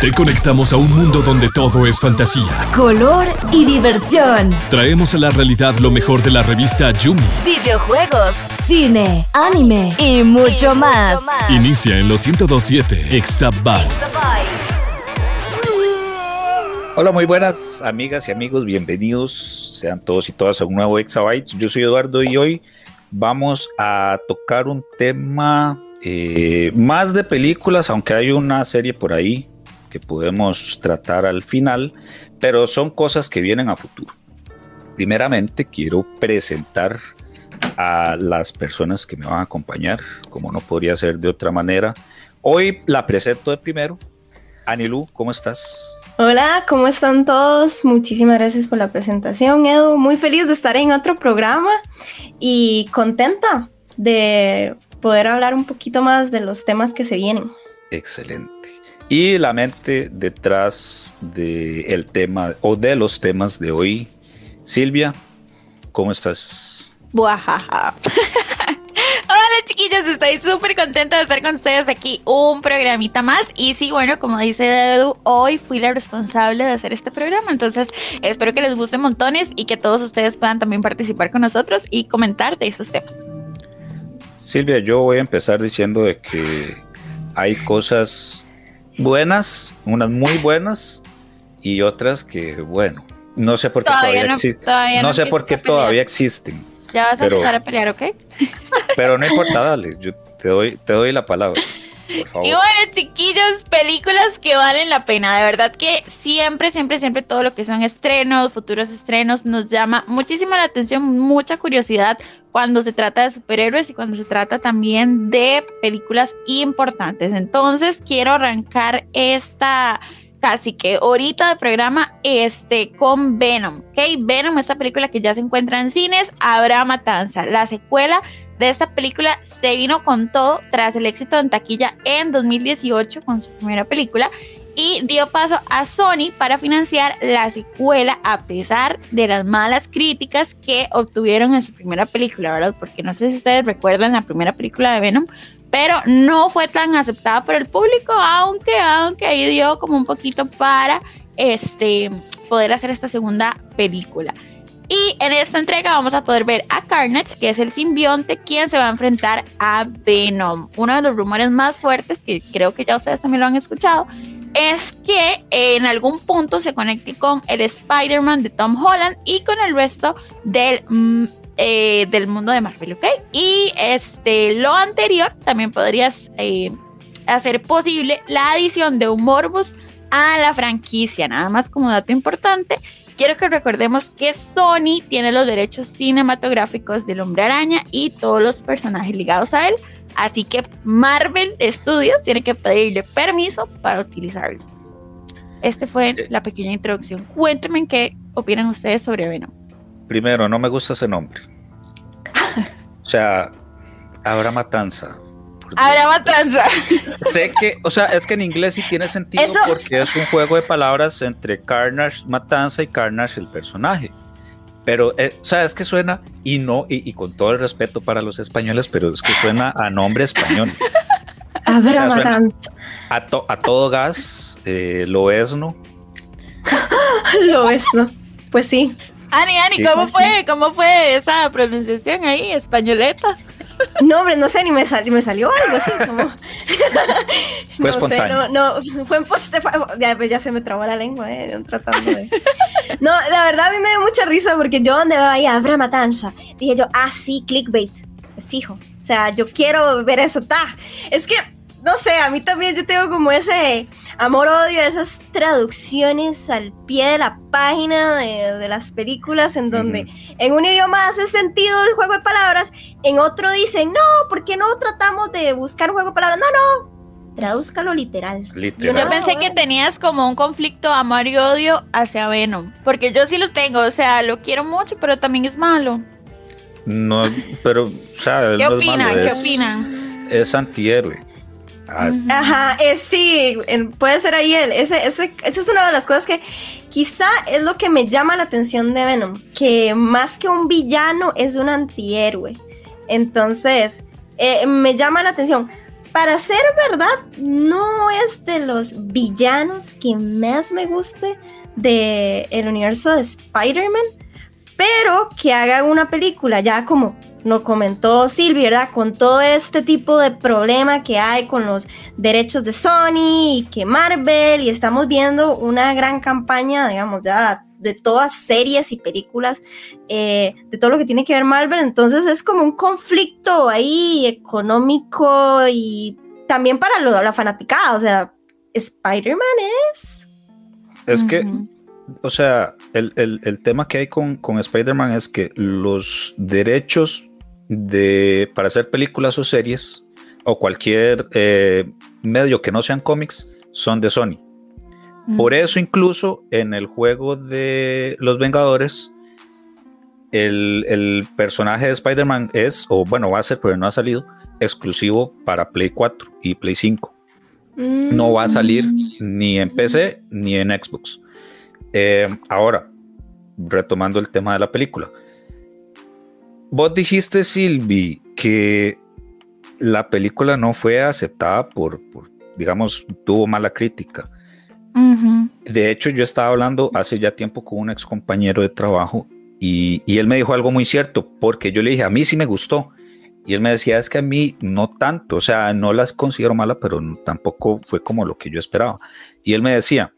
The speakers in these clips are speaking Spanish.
Te conectamos a un mundo donde todo es fantasía, color y diversión. Traemos a la realidad lo mejor de la revista Yumi. Videojuegos, cine, anime y mucho, más. Inicia en los 1027 Exabytes. Hola, muy buenas amigas y amigos, bienvenidos sean todos y todas a un nuevo Exabytes. Yo soy Eduardo y hoy vamos a tocar un tema eh, más de películas, aunque hay una serie por ahí que podemos tratar al final, pero son cosas que vienen a futuro. Primeramente, quiero presentar a las personas que me van a acompañar, como no podría ser de otra manera. Hoy la presento de primero. Anilu, ¿cómo estás? Hola, ¿cómo están todos? Muchísimas gracias por la presentación, Edu. Muy feliz de estar en otro programa y contenta de poder hablar un poquito más de los temas que se vienen. Excelente. Y la mente detrás del tema o de los temas de hoy, Silvia, ¿cómo estás? Buajaja. Hola chiquillos, estoy súper contenta de estar con ustedes aquí un programita más. Y sí, bueno, como dice Edu, hoy fui la responsable de hacer este programa. Entonces espero que les guste montones y que todos ustedes puedan también participar con nosotros y comentar de esos temas. Silvia, yo voy a empezar diciendo de que hay cosas buenas, unas muy buenas y otras que, bueno, no sé por qué todavía, existen. No, sé por qué todavía existen. Ya vas a empezar a pelear, ¿ok? Pero no importa, dale, yo te doy, te doy la palabra. Por favor. Y bueno, chiquillos, películas que valen la pena. De verdad que siempre, siempre, siempre todo lo que son estrenos, futuros estrenos, nos llama muchísimo la atención, mucha curiosidad cuando se trata de superhéroes y cuando se trata también de películas importantes. Entonces quiero arrancar esta casi que horita de programa este con Venom, ¿ok? Venom, esta película que ya se encuentra en cines, habrá matanza. La secuela de esta película se vino con todo tras el éxito en taquilla en 2018 con su primera película y dio paso a Sony para financiar la secuela a pesar de las malas críticas que obtuvieron en su primera película, ¿verdad? Porque no sé si ustedes recuerdan la primera película de Venom, pero no fue tan aceptada por el público, aunque, aunque ahí dio como un poquito para este, poder hacer esta segunda película. Y en esta entrega vamos a poder ver a Carnage, que es el simbionte quien se va a enfrentar a Venom. Uno de los rumores más fuertes, que creo que ya ustedes también lo han escuchado, es que en algún punto se conecte con el Spider-Man de Tom Holland y con el resto del, mm, eh, del mundo de Marvel, ¿ok? Y este, lo anterior también podrías eh, hacer posible la adición de un Morbus a la franquicia, nada más como dato importante. Quiero que recordemos que Sony tiene los derechos cinematográficos del Hombre Araña y todos los personajes ligados a él. Así que Marvel Studios tiene que pedirle permiso para utilizarlos. Este fue eh. la pequeña introducción. Cuéntenme qué opinan ustedes sobre Venom. Primero, no me gusta ese nombre. o sea, habrá matanza. Habrá matanza. Sé que, o sea, es que en inglés sí tiene sentido porque es un juego de palabras entre Carnage, matanza y Carnage, el personaje. Pero, eh, o sea, es que suena, y no, y, con todo el respeto para los españoles, pero es que suena a nombre español. A ver, a, a, todo gas, eh, lo es, ¿no? lo es, ¿no? Pues sí. Ani, Ani, ¿cómo fue? ¿Cómo fue esa pronunciación ahí, españoleta? No, hombre, no sé, ni me, me salió algo así como. fue espontáneo. no, no, fue en poste. Ya, pues ya se me trabó la lengua, eh, tratando de. No, la verdad a mí me dio mucha risa porque yo donde vaya habrá matanza. Dije yo, ah, sí, clickbait. Fijo. O sea, yo quiero ver eso. Ta. Es que no sé, a mí también yo tengo como ese amor-odio esas traducciones al pie de la página de, las películas en donde en un idioma hace sentido el juego de palabras, en otro dicen, no, ¿por qué no tratamos de buscar un juego de palabras? No, no, tradúzcalo literal. literal. Yo pensé que tenías como un conflicto amor y odio hacia Venom, porque yo sí lo tengo, o sea, lo quiero mucho, pero también es malo. No, pero, o sea, ¿qué opinan? ¿Qué opinan? Es antihéroe. Ah, Ajá, es, sí, puede ser ahí él. Ese, ese, esa es una de las cosas que quizá es lo que me llama la atención de Venom, que más que un villano es un antihéroe. Entonces, eh, me llama la atención. para ser verdad, no es de los villanos que más me guste del el universo de Spider-Man, pero que hagan una película ya como lo comentó Silvia, ¿verdad? Con todo este tipo de problema que hay con los derechos de Sony y que Marvel, y estamos viendo una gran campaña, digamos, ya de todas series y películas, eh, de todo lo que tiene que ver Marvel, entonces es como un conflicto ahí económico y también para lo, la fanaticada, o sea, Spider-Man es... Es que, o sea, el, el, el, tema que hay con, con Spider-Man es que los derechos de, para hacer películas o series o cualquier eh, medio que no sean cómics son de Sony. Por eso incluso en el juego de Los Vengadores, el, el personaje de Spider-Man es, o bueno, va a ser, pero no ha salido, exclusivo para Play 4 y Play 5. No va a salir ni en PC ni en Xbox. Eh, ahora, retomando el tema de la película. Vos dijiste, Silvi, que la película no fue aceptada por, por digamos, tuvo mala crítica. De hecho, yo estaba hablando hace ya tiempo con un ex compañero de trabajo y, y, él me dijo algo muy cierto, porque yo le dije, a mí sí me gustó. Y él me decía, es que a mí no tanto, o sea, no las considero malas, pero tampoco fue como lo que yo esperaba. Y él me decía,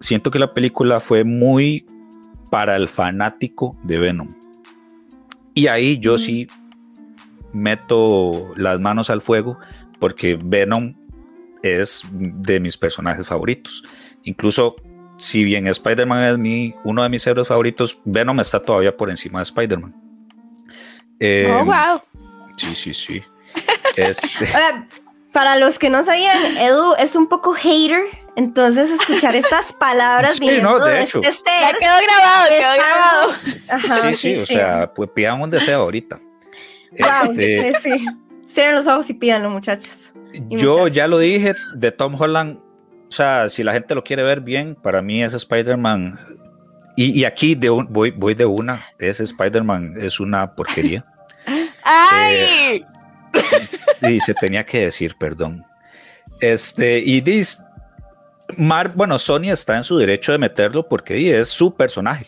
siento que la película fue muy para el fanático de Venom. Y ahí yo sí meto las manos al fuego porque Venom es de mis personajes favoritos. Incluso si bien Spider-Man es mi, uno de mis héroes favoritos, Venom está todavía por encima de Spider-Man. Eh, oh, wow. Sí, sí, sí. Este... para los que no sabían, Edu es un poco hater, entonces escuchar estas palabras sí, no, de, hecho. Este ya quedó grabado, quedó grabado. Ajá, sí, sí, sí, o sea, pues pidan un deseo ahorita. Wow, este... sí, sí. Cierren los ojos y pídanlo, muchachos. Yo ya lo dije, de Tom Holland, o sea, si la gente lo quiere ver bien, para mí es Spider-Man. Y, y, aquí de un, voy, voy de una, ese Spider-Man es una porquería. ¡Ay! Eh, y se tenía que decir, perdón. Este, y dice, Mar, bueno, Sony está en su derecho de meterlo porque es su personaje.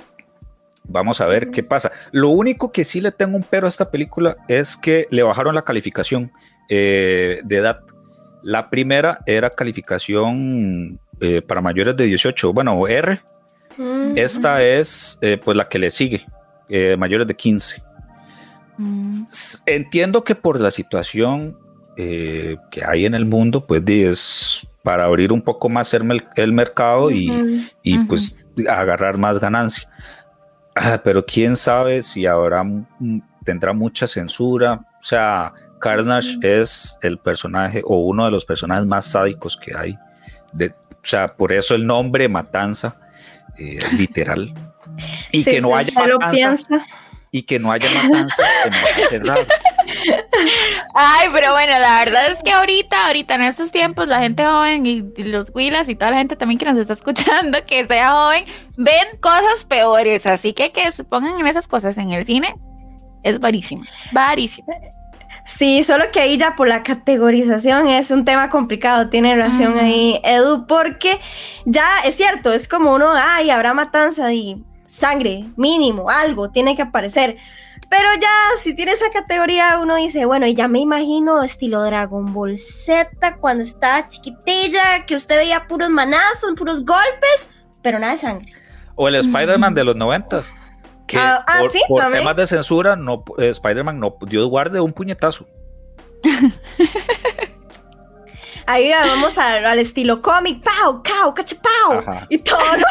Vamos a ver qué pasa. Lo único que sí le tengo un pero a esta película es que le bajaron la calificación eh, de edad. La primera era calificación eh, para mayores de 18, bueno, R. Esta es eh, pues la que le sigue, mayores de 15. Mm. Entiendo que por la situación que hay en el mundo, pues es para abrir un poco más el, el mercado y, y pues agarrar más ganancia. Ah, pero quién sabe si ahora tendrá mucha censura. O sea, Carnage es el personaje o uno de los personajes más sádicos que hay. De, o sea, por eso el nombre Matanza, eh, literal. Y que no haya matanza. Y que no haya matanza, Ay, pero bueno, la verdad es que ahorita, ahorita en estos tiempos, la gente joven y, los Willas y toda la gente también que nos está escuchando, que sea joven, ven cosas peores. Así que que se pongan en esas cosas en el cine es varísimo, varísimo. Sí, solo que ahí ya por la categorización es un tema complicado, tiene razón ahí Edu, porque ya es cierto, es como uno, ay, habrá matanza y sangre, mínimo, algo, tiene que aparecer. Pero ya, si tiene esa categoría, uno dice, bueno, y ya me imagino estilo Dragon Ball Z cuando estaba chiquitilla, que usted veía puros manazos, puros golpes, pero nada de sangre. O el Spider-Man de los noventas, que ah, ah, por, ¿sí? por temas de censura, no, eh, Spider-Man no, Dios guarde un puñetazo. Ahí vamos al, al estilo cómic, pau, cao, cachapau. Y todo lo,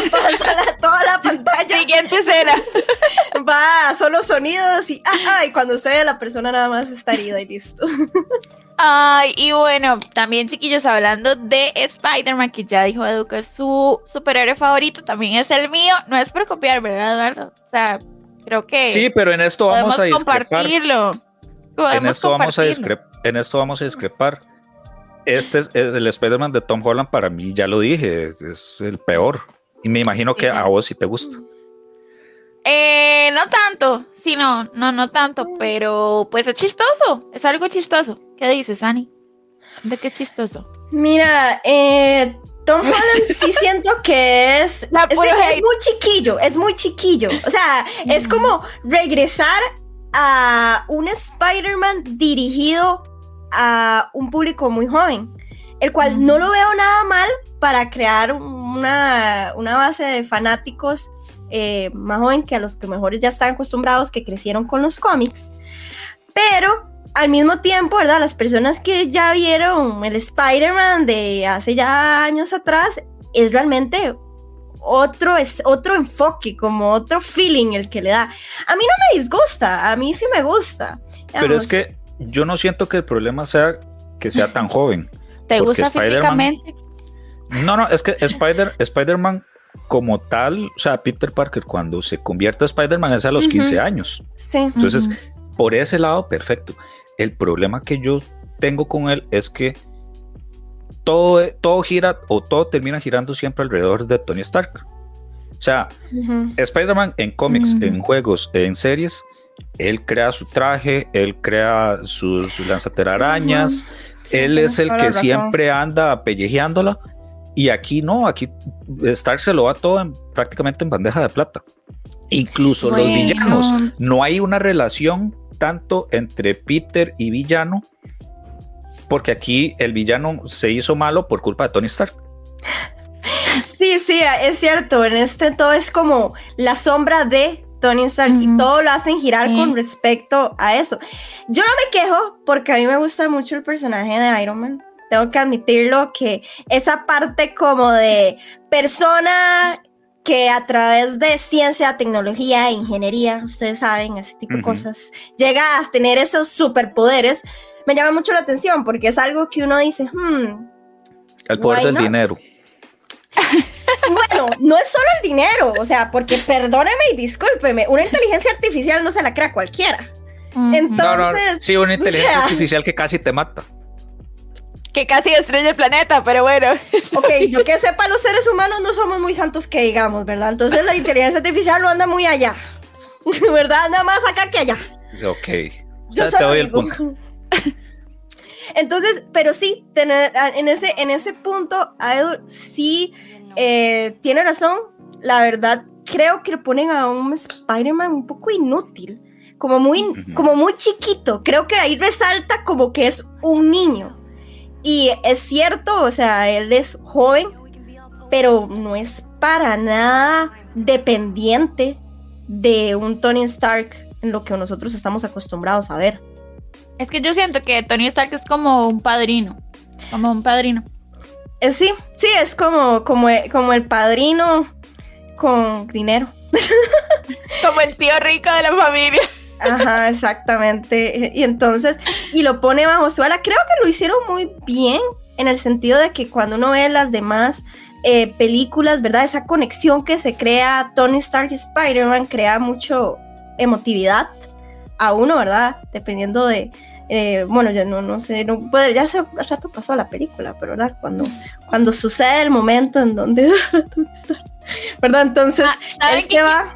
toda la pantalla. Siguiente escena. Va, solo sonidos y, ah, y cuando usted ve a la persona nada más está herida y listo. Ay, y bueno, también chiquillos, hablando de Spider-Man, que ya dijo Edu que es su superhéroe favorito, también es el mío. No es por copiar, ¿verdad, Eduardo? O sea, creo que. Sí, pero en esto vamos a discrepar. compartirlo. En esto, vamos a en esto vamos a discrepar este es el Spider-Man de Tom Holland para mí, ya lo dije, es, el peor. Y me imagino que a vos sí te gusta. Eh, no tanto, sí, no, no, no tanto, pero pues es chistoso, es algo chistoso. ¿Qué dices, Ani? ¿De qué chistoso? Mira, eh, Tom Holland sí siento que es, La es, puro es muy chiquillo, es muy chiquillo. O sea, es como regresar a un Spider-Man dirigido a un público muy joven, el cual no lo veo nada mal para crear una, una base de fanáticos eh, más joven que a los que mejores ya están acostumbrados, que crecieron con los cómics. Pero al mismo tiempo, ¿verdad? Las personas que ya vieron el Spider-Man de hace ya años atrás, es realmente otro, es otro enfoque, como otro feeling el que le da. A mí no me disgusta, a mí sí me gusta. Pero es que yo no siento que el problema sea que sea tan joven. ¿Te gusta físicamente? No, no, es que Spider, Spider-Man como tal, o sea, Peter Parker cuando se convierte a Spider-Man es a los Ujú. 15 años. Sí. Entonces, por ese lado, perfecto. El problema que yo tengo con él es que todo, todo gira o todo termina girando siempre alrededor de Tony Stark. O sea, Ujú. Spider-Man en cómics, en juegos, en series, él crea su traje, él crea sus lanzaterarañas, Sí, él es el que siempre anda pellejeándola. Y aquí no, aquí Stark se lo va todo en- prácticamente en bandeja de plata. Incluso los villanos. No hay una relación tanto entre Peter y villano, porque aquí el villano se hizo malo por culpa de Tony Stark. Sí, sí, es cierto. En este todo es como la sombra de Tony Stark y Ujú. todo lo hacen girar Sí. con respecto a eso. Yo no me quejo porque a mí me gusta mucho el personaje de Iron Man. Tengo que admitirlo que esa parte como de persona que a través de ciencia, tecnología, ingeniería, ustedes saben, ese tipo de Ujú. cosas, llega a tener esos superpoderes, me llama mucho la atención porque es algo que uno dice, hmm, El poder del not? dinero. Bueno, no es solo el dinero, o sea, porque perdóneme y discúlpeme, una inteligencia artificial no se la crea cualquiera. Entonces- No, no, sí, una inteligencia sea- artificial que casi te mata. Que casi destruye el planeta, pero bueno. Ok, yo que sepa, los seres humanos no somos muy santos que digamos, ¿verdad? Entonces la inteligencia artificial no anda muy allá, ¿verdad? Anda más acá que allá. Ok. Yo Ya te doy el punto. Entonces, pero sí, tener- en, ese, en ese punto, sí eh, tiene razón. La verdad, creo que le ponen a un Spider-Man un poco inútil, como muy, como muy chiquito. Creo que ahí resalta como que es un niño. Y es cierto, o sea, él es joven, pero no es para nada dependiente de un Tony Stark en lo que nosotros estamos acostumbrados a ver. Es que yo siento que Tony Stark es como un padrino. Como un padrino. Eh, sí, sí, es como, como, e- como el padrino con dinero. Como el tío rico de la familia. Ajá, exactamente. Y entonces, y lo pone bajo su ala. Creo que lo hicieron muy bien en el sentido de que cuando uno ve las demás eh, películas, ¿verdad? Esa conexión que se crea Tony Stark y Spider-Man crea mucho emotividad a uno, ¿verdad? Dependiendo de, eh, bueno, ya no, no sé, no puede, ya hace rato pasó la película, pero ¿verdad? Cuando, cuando sucede el momento en donde ¿verdad? Entonces, Ah, ¿saben él se va.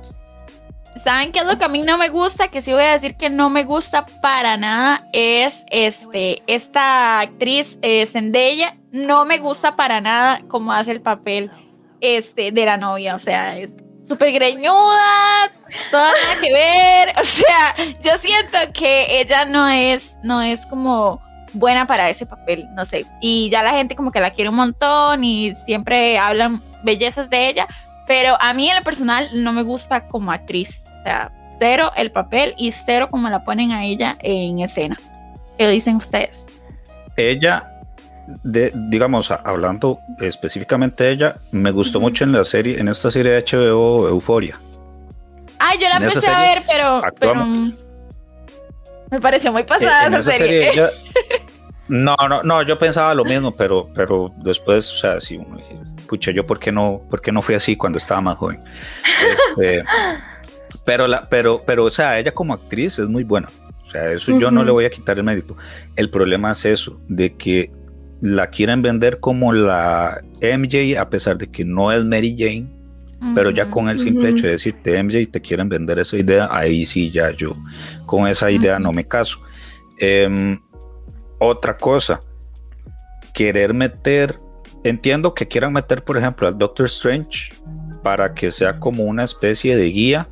¿Saben qué es lo que a mí no me gusta? Que sí voy a decir que no me gusta para nada. Es este, esta actriz eh, Zendaya. No me gusta para nada cómo hace el papel este, de la novia. O sea, es súper greñuda, toda nada que ver. O sea, yo siento que ella no es, no es como buena para ese papel, no sé. Y ya la gente como que la quiere un montón y siempre hablan bellezas de ella. Pero a mí en lo personal no me gusta como actriz. O sea, cero el papel y cero como la ponen a ella en escena. ¿Qué dicen ustedes? Ella, de, digamos, hablando específicamente de ella, me gustó Ujú. mucho en la serie, en esta serie de HBO Euforia. Ay, yo la En empecé a ver, pero, pero mm, me pareció muy Eh, pasada en esa esa serie. serie ella- no, no, no, yo pensaba lo mismo, pero, pero después, o sea, sí, pucha, yo por qué no, por qué no fui así cuando estaba más joven. Este, pero, la, pero, pero, o sea, ella como actriz es muy buena. O sea, eso yo no le voy a quitar el mérito. El problema es eso, de que la quieren vender como la MJ, a pesar de que no es Mary Jane, pero ya con el simple hecho de decirte MJ te quieren vender esa idea, ahí sí ya yo con esa idea no me caso. Em, otra cosa, querer meter, entiendo que quieran meter, por ejemplo, al Doctor Strange para que sea como una especie de guía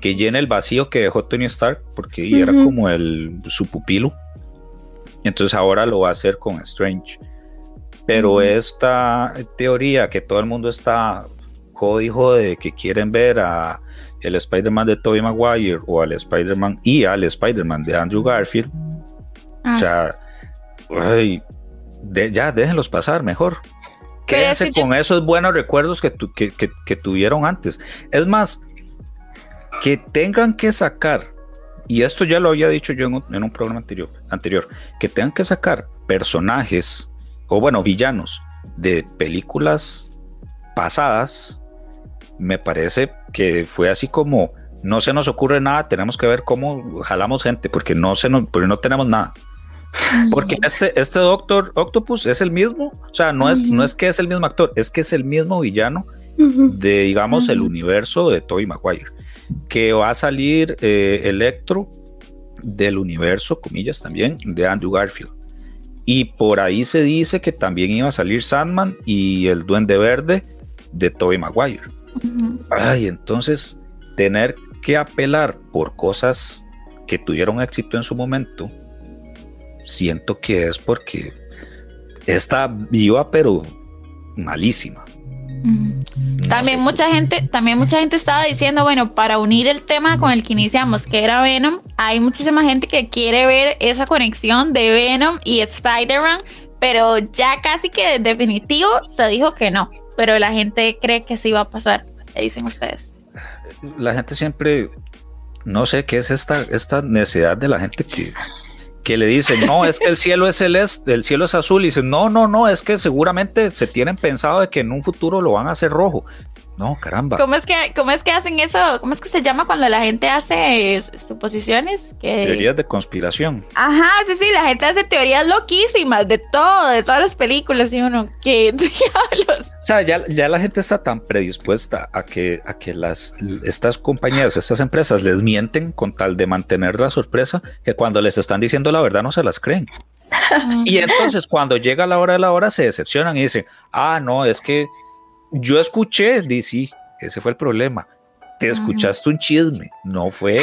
que llene el vacío que dejó Tony Stark, porque era como el, su pupilo. Entonces ahora lo va a hacer con Strange. Pero esta teoría que todo el mundo está jodido de que quieren ver a el Spider-Man de Tobey Maguire o al Spider-Man y al Spider-Man de Andrew Garfield. O sea, ya déjenlos pasar mejor. Quédense con esos buenos recuerdos que, que, tuvieron antes. Es más, que tengan que sacar, y esto ya lo había dicho yo en un, programa anterior, anterior, que tengan que sacar personajes, o bueno, villanos de películas pasadas, me parece que fue así como, no se nos ocurre nada, tenemos que ver cómo jalamos gente, porque no, se nos, porque no tenemos nada. Porque este, este Doctor Octopus es el mismo, o sea, no es, no es que es el mismo actor, es que es el mismo villano de, digamos, el universo de Tobey Maguire, que va a salir eh, Electro del universo, comillas también, de Andrew Garfield. Y por ahí se dice que también iba a salir Sandman y el Duende Verde de Tobey Maguire. Ay, entonces tener que apelar por cosas que tuvieron éxito en su momento siento que es porque está viva, pero malísima. También mucha gente, también mucha gente estaba diciendo, bueno, para unir el tema con el que iniciamos, que era Venom, hay muchísima gente que quiere ver esa conexión de Venom y Spider-Man, pero ya casi que definitivo se dijo que no, pero la gente cree que sí va a pasar. ¿Qué dicen ustedes? La gente siempre, no sé qué es esta, esta necesidad de la gente que que le dicen, no, es que el cielo es celeste, el cielo es azul, y dicen, no, no, no, es que seguramente se tienen pensado de que en un futuro lo van a hacer rojo. No, caramba. ¿Cómo es que, cómo es que hacen eso? ¿Cómo es que se llama cuando la gente hace suposiciones? Que... Teorías de conspiración. Ajá, sí, sí, la gente hace teorías loquísimas de todo, de todas las películas, y uno, ¿qué diablos? O sea, ya, ya la gente está tan predispuesta a que, a que las, estas compañías, estas empresas les mienten con tal de mantener la sorpresa, que cuando les están diciendo la verdad no se las creen. y entonces cuando llega la hora de la hora se decepcionan y dicen, ah, no, es que yo escuché, sí, ese fue el problema. Te escuchaste un chisme, no fue,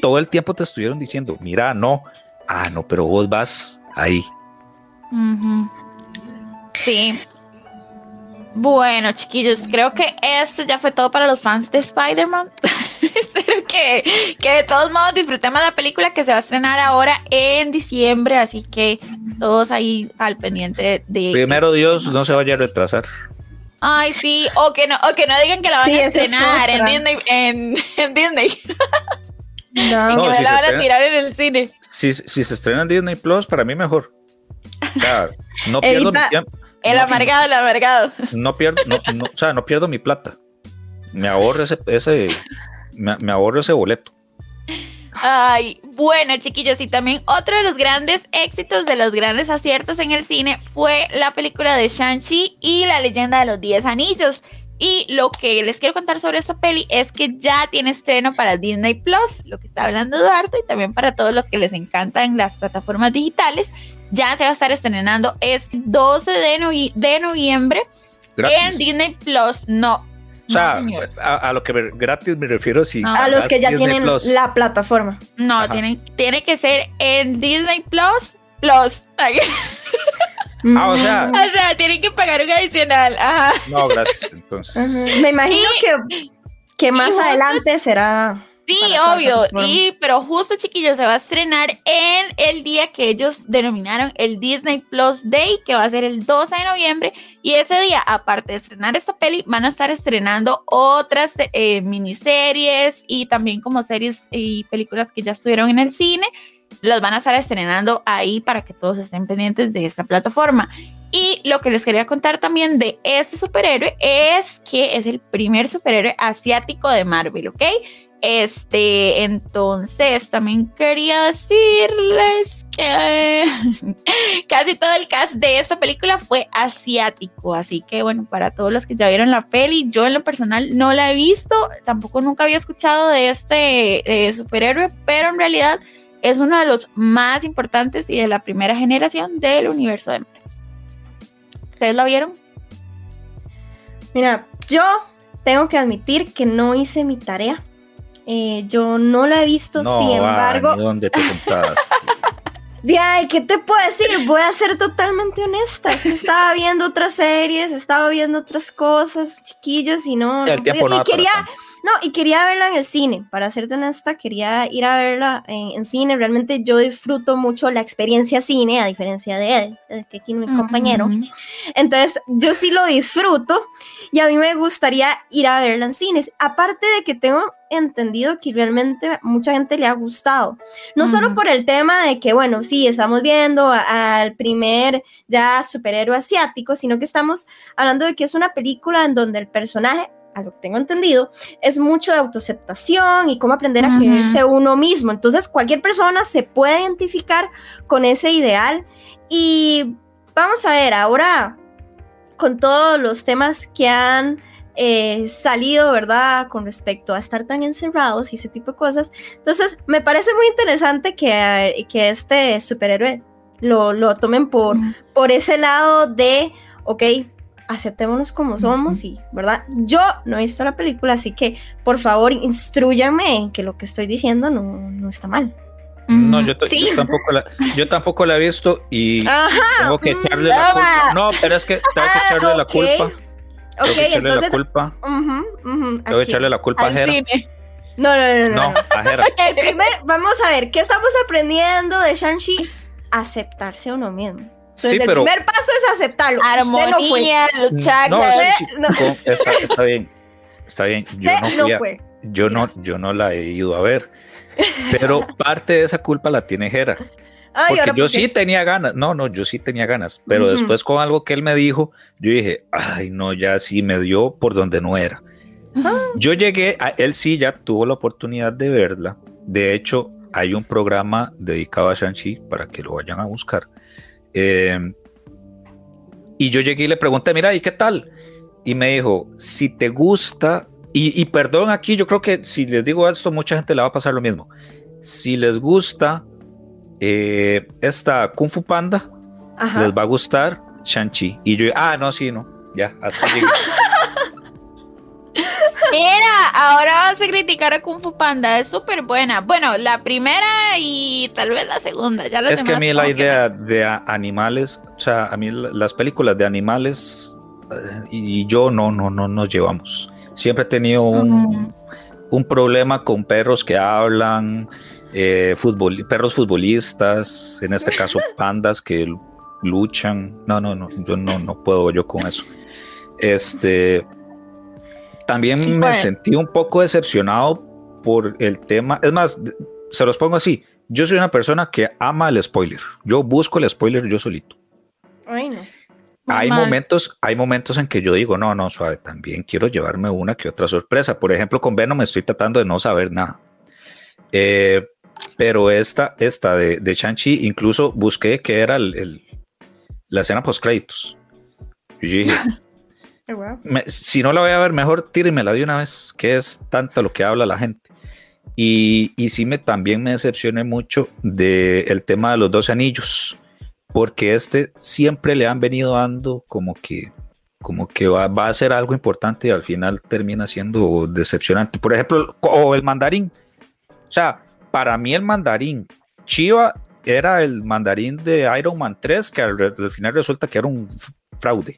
todo el tiempo te estuvieron diciendo, mira, no, ah, no, pero vos vas ahí. Sí. Bueno, chiquillos, creo que esto ya fue todo para los fans de Spider-Man. Espero que, que de todos modos disfrutemos la película que se va a estrenar ahora en diciembre, así que todos ahí al pendiente de... Primero Dios, no se vaya a retrasar. Ay, sí, o que no, o que no digan que la van a estrenar en Disney. En, Disney. No, y que si la van a tirar en el cine. Si, si, se estrena en Disney Plus, para mí mejor. no pierdo mi tiempo. El amargado, el amargado. No pierdo, no, o sea, no pierdo mi plata. Me ahorro ese, ese me, me ahorro ese boleto. Ay, bueno, chiquillos, y también otro de los grandes éxitos, de los grandes aciertos en el cine fue la película de Shang-Chi y la leyenda de los 10 anillos. Y lo que les quiero contar sobre esta peli es que ya tiene estreno para Disney Plus, lo que está hablando Eduardo, y también para todos los que les encantan las plataformas digitales. Ya se va a estar estrenando, es 12 de, de noviembre en Disney Plus. No, o sea, a, lo que gratis me refiero si a los que ya tienen la plataforma. No, tiene, tiene que ser en Disney Plus Plus. ah, o sea. O sea, tienen que pagar un adicional. Ajá. No, gracias. Entonces. Me imagino que, que más adelante será. Sí, obvio. Y, pero justo, chiquillos, se va a estrenar en el día que ellos denominaron el Disney Plus Day, que va a ser el 12 de noviembre. Y ese día, aparte de estrenar esta peli, van a estar estrenando otras eh, miniseries y también como series y películas que ya estuvieron en el cine. Las van a estar estrenando ahí para que todos estén pendientes de esta plataforma. Y lo que les quería contar también de este superhéroe es que es el primer superhéroe asiático de Marvel, ¿ok? Este, entonces también quería decirles que casi todo el cast de esta película fue asiático, así que bueno, para todos los que ya vieron la peli, yo en lo personal no la he visto, tampoco nunca había escuchado de este superhéroe, pero en realidad es uno de los más importantes y de la primera generación del universo de Marvel. ¿Ustedes la vieron? Mira, yo tengo que admitir que no hice mi tarea. Eh, yo no la he visto, No, sin embargo. ni ¿Dónde te sentaste? Ay, ¿qué te puedo decir? Voy a ser totalmente honesta. Es que estaba viendo otras series, estaba viendo otras cosas, chiquillos, y no. El tiempo no y quería, tanto. No, y quería verla en el cine. Para serte honesta, quería ir a verla en, en cine. Realmente yo disfruto mucho la experiencia cine, a diferencia de Ed, eh, que aquí mi compañero. Entonces, yo sí lo disfruto y a mí me gustaría ir a verla en cines. Aparte de que tengo entendido que realmente mucha gente le ha gustado. No solo por el tema de que, bueno, sí, estamos viendo al primer ya superhéroe asiático, sino que estamos hablando de que es una película en donde el personaje, a lo que tengo entendido, es mucho de autoaceptación y cómo aprender a Ujú. quererse uno mismo. Entonces, cualquier persona se puede identificar con ese ideal y vamos a ver, ahora con todos los temas que han eh, salido, ¿verdad? Con respecto a estar tan encerrados y ese tipo de cosas. Entonces, me parece muy interesante que, que este superhéroe lo, lo tomen por, por ese lado de, ok, aceptémonos como somos y, ¿verdad? Yo no he visto la película, así que, por favor, instruyanme en que lo que estoy diciendo no, no está mal. No, yo, t- sí, yo tampoco la, yo tampoco la he visto y Ajá. tengo que mm, echarle la toma. culpa. No, pero es que tengo que Ah, echarle la ok. culpa. Tengo que echarle entonces. la culpa. Tengo que echarle la culpa a Jera. No, no, no, no. No, no. a. El primer, vamos a ver, ¿qué estamos aprendiendo de Shang-Chi? Aceptarse a uno mismo. Entonces, Sí, el pero primer paso es aceptarlo. Usted no fue. Armonía, luchar. No, Usted sí, sí, no- está, está bien. Está bien. Yo Usted no, no fui a- fue. yo no, yo no la he ido a ver. Pero parte de esa culpa la tiene Jera. Ay, Porque ahora, yo ¿por sí tenía ganas. No, no, yo sí tenía ganas. Pero Ujú. después con algo que él me dijo, yo dije, ay, no, ya sí me dio por donde no era. Yo llegué, a, él sí ya tuvo la oportunidad de verla. De hecho, hay un programa dedicado a Shang-Chi para que lo vayan a buscar. Eh, y yo llegué y le pregunté, mira, ¿y qué tal? Y me dijo, si te gusta, y, y perdón aquí, yo creo que si les digo esto, mucha gente le va a pasar lo mismo. Si les gusta eh, esta Kung Fu Panda, Ajá. les va a gustar Shang-Chi. Y yo, ah, no, sí, no, ya, hasta llegué. Mira, ahora vas a criticar a Kung Fu Panda, es súper buena. Bueno, la primera y tal vez la segunda. Ya Es que a mí la que idea de a- animales, o sea, a mí la- las películas de animales eh, y yo no, no, no nos llevamos. Siempre he tenido un, Ujú. un problema con perros que hablan, eh, futbol, perros futbolistas, en este caso pandas que luchan. No, no, no, yo no, no puedo yo con eso. Este, también Sí, me pues. sentí un poco decepcionado por el tema. Es más, se los pongo así. Yo soy una persona que ama el spoiler. Yo busco el spoiler yo solito. Ay, no. Muy Hay mal. momentos, hay momentos en que yo digo, no, no, suave, también quiero llevarme una que otra sorpresa. Por ejemplo, con Venom estoy tratando de no saber nada. Eh, pero esta, esta de, de Shang-Chi, incluso busqué que era el, el- la escena post créditos. Y yo dije. me- si no la voy a ver, mejor tírenmela de una vez, que es tanto lo que habla la gente. Y, y sí me también me decepcioné mucho del tema de los 12 anillos, porque este siempre le han venido dando como que como que va, va a ser algo importante y al final termina siendo decepcionante. Por ejemplo, o el mandarín. O sea, para mí el mandarín, Chiva era el mandarín de Iron Man 3, que al, al final resulta que era un fraude,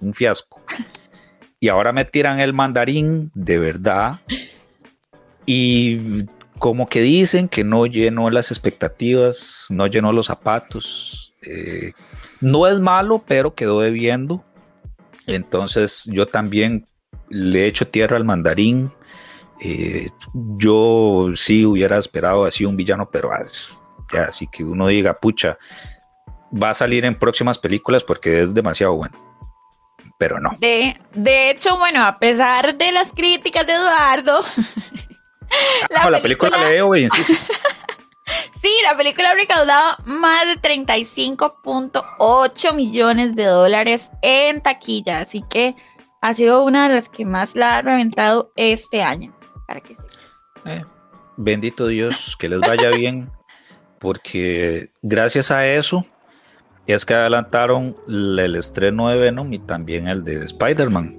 un fiasco. Y ahora me tiran el mandarín de verdad y como que dicen que no llenó las expectativas, no llenó los zapatos. eh, no es malo, pero quedó debiendo. Entonces yo también le echo tierra al mandarín. Eh, yo sí hubiera esperado así un villano, pero ah, ya así que uno diga, pucha, va a salir en próximas películas porque es demasiado bueno. Pero no. De, de hecho, bueno, a pesar de las críticas de Eduardo, La, Ah, la película, película- la veo y insisto. sí, la película ha recaudado más de 35.8 millones de dólares en taquilla, así que ha sido una de las que más la ha reventado este año. Para que. Eh, bendito Dios, que les vaya bien, porque gracias a eso es que adelantaron el estreno de Venom y también el de Spider-Man.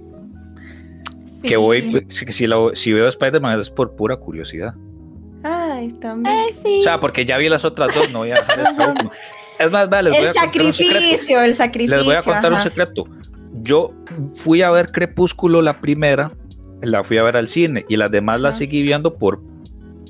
Sí. Que voy, si, si, si veo Spider-Man es por pura curiosidad. Ay, también. Ay, sí. O sea, porque ya vi las otras dos, no voy a dejar Spider-Man. Es más, vale, les voy el a contar un secreto. sacrificio, el sacrificio. Les voy a contar un secreto. Yo fui a ver Crepúsculo la primera, la fui a ver al cine y las demás las Ajá. seguí viendo por,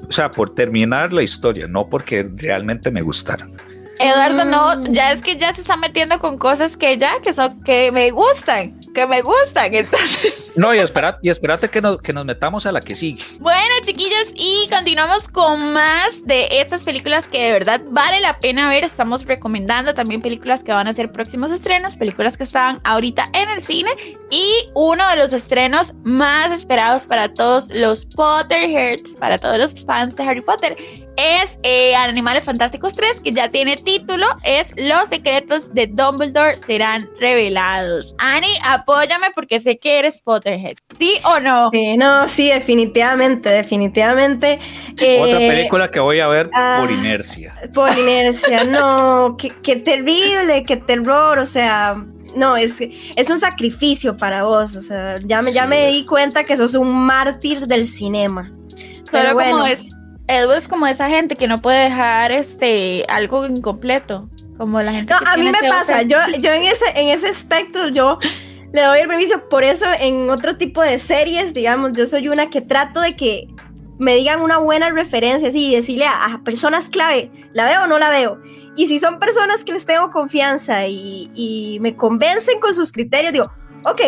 o sea, por terminar la historia, no porque realmente me gustaran. Eduardo, no, Mm. ya es que ya se está metiendo con cosas que ya, que son, que me gustan, que me gustan, entonces. No, y espérate, y espérate que nos, que nos metamos a la que sigue. Bueno, chiquillos, y continuamos con más de estas películas que de verdad vale la pena ver. Estamos recomendando también películas que van a ser próximos estrenos, películas que están ahorita en el cine. Y uno de los estrenos más esperados para todos los Potterheads, para todos los fans de Harry Potter, es eh, Animales Fantásticos 3, que ya tiene título, es Los secretos de Dumbledore serán revelados. Annie, apóyame porque sé que eres Potterhead. ¿Sí o no? Sí, no, sí, definitivamente, definitivamente. Eh, Otra película que voy a ver ah. por inercia. Por inercia, no, qué, qué terrible, qué terror, o sea, no, es, es un sacrificio para vos, o sea, ya me, ya me di cuenta que sos un mártir del cinema. Pero Solo bueno, como es, Edu es como esa gente que no puede dejar este algo incompleto. Como la gente no, que a mí me ese pasa, open- yo, yo en, ese, en ese aspecto, yo le doy el permiso, por eso en otro tipo de series, digamos, yo soy una que trato de que me digan una buena referencia, así, y decirle a, a personas clave, ¿la veo o no la veo? Y si son personas que les tengo confianza y, y me convencen con sus criterios, digo, ok,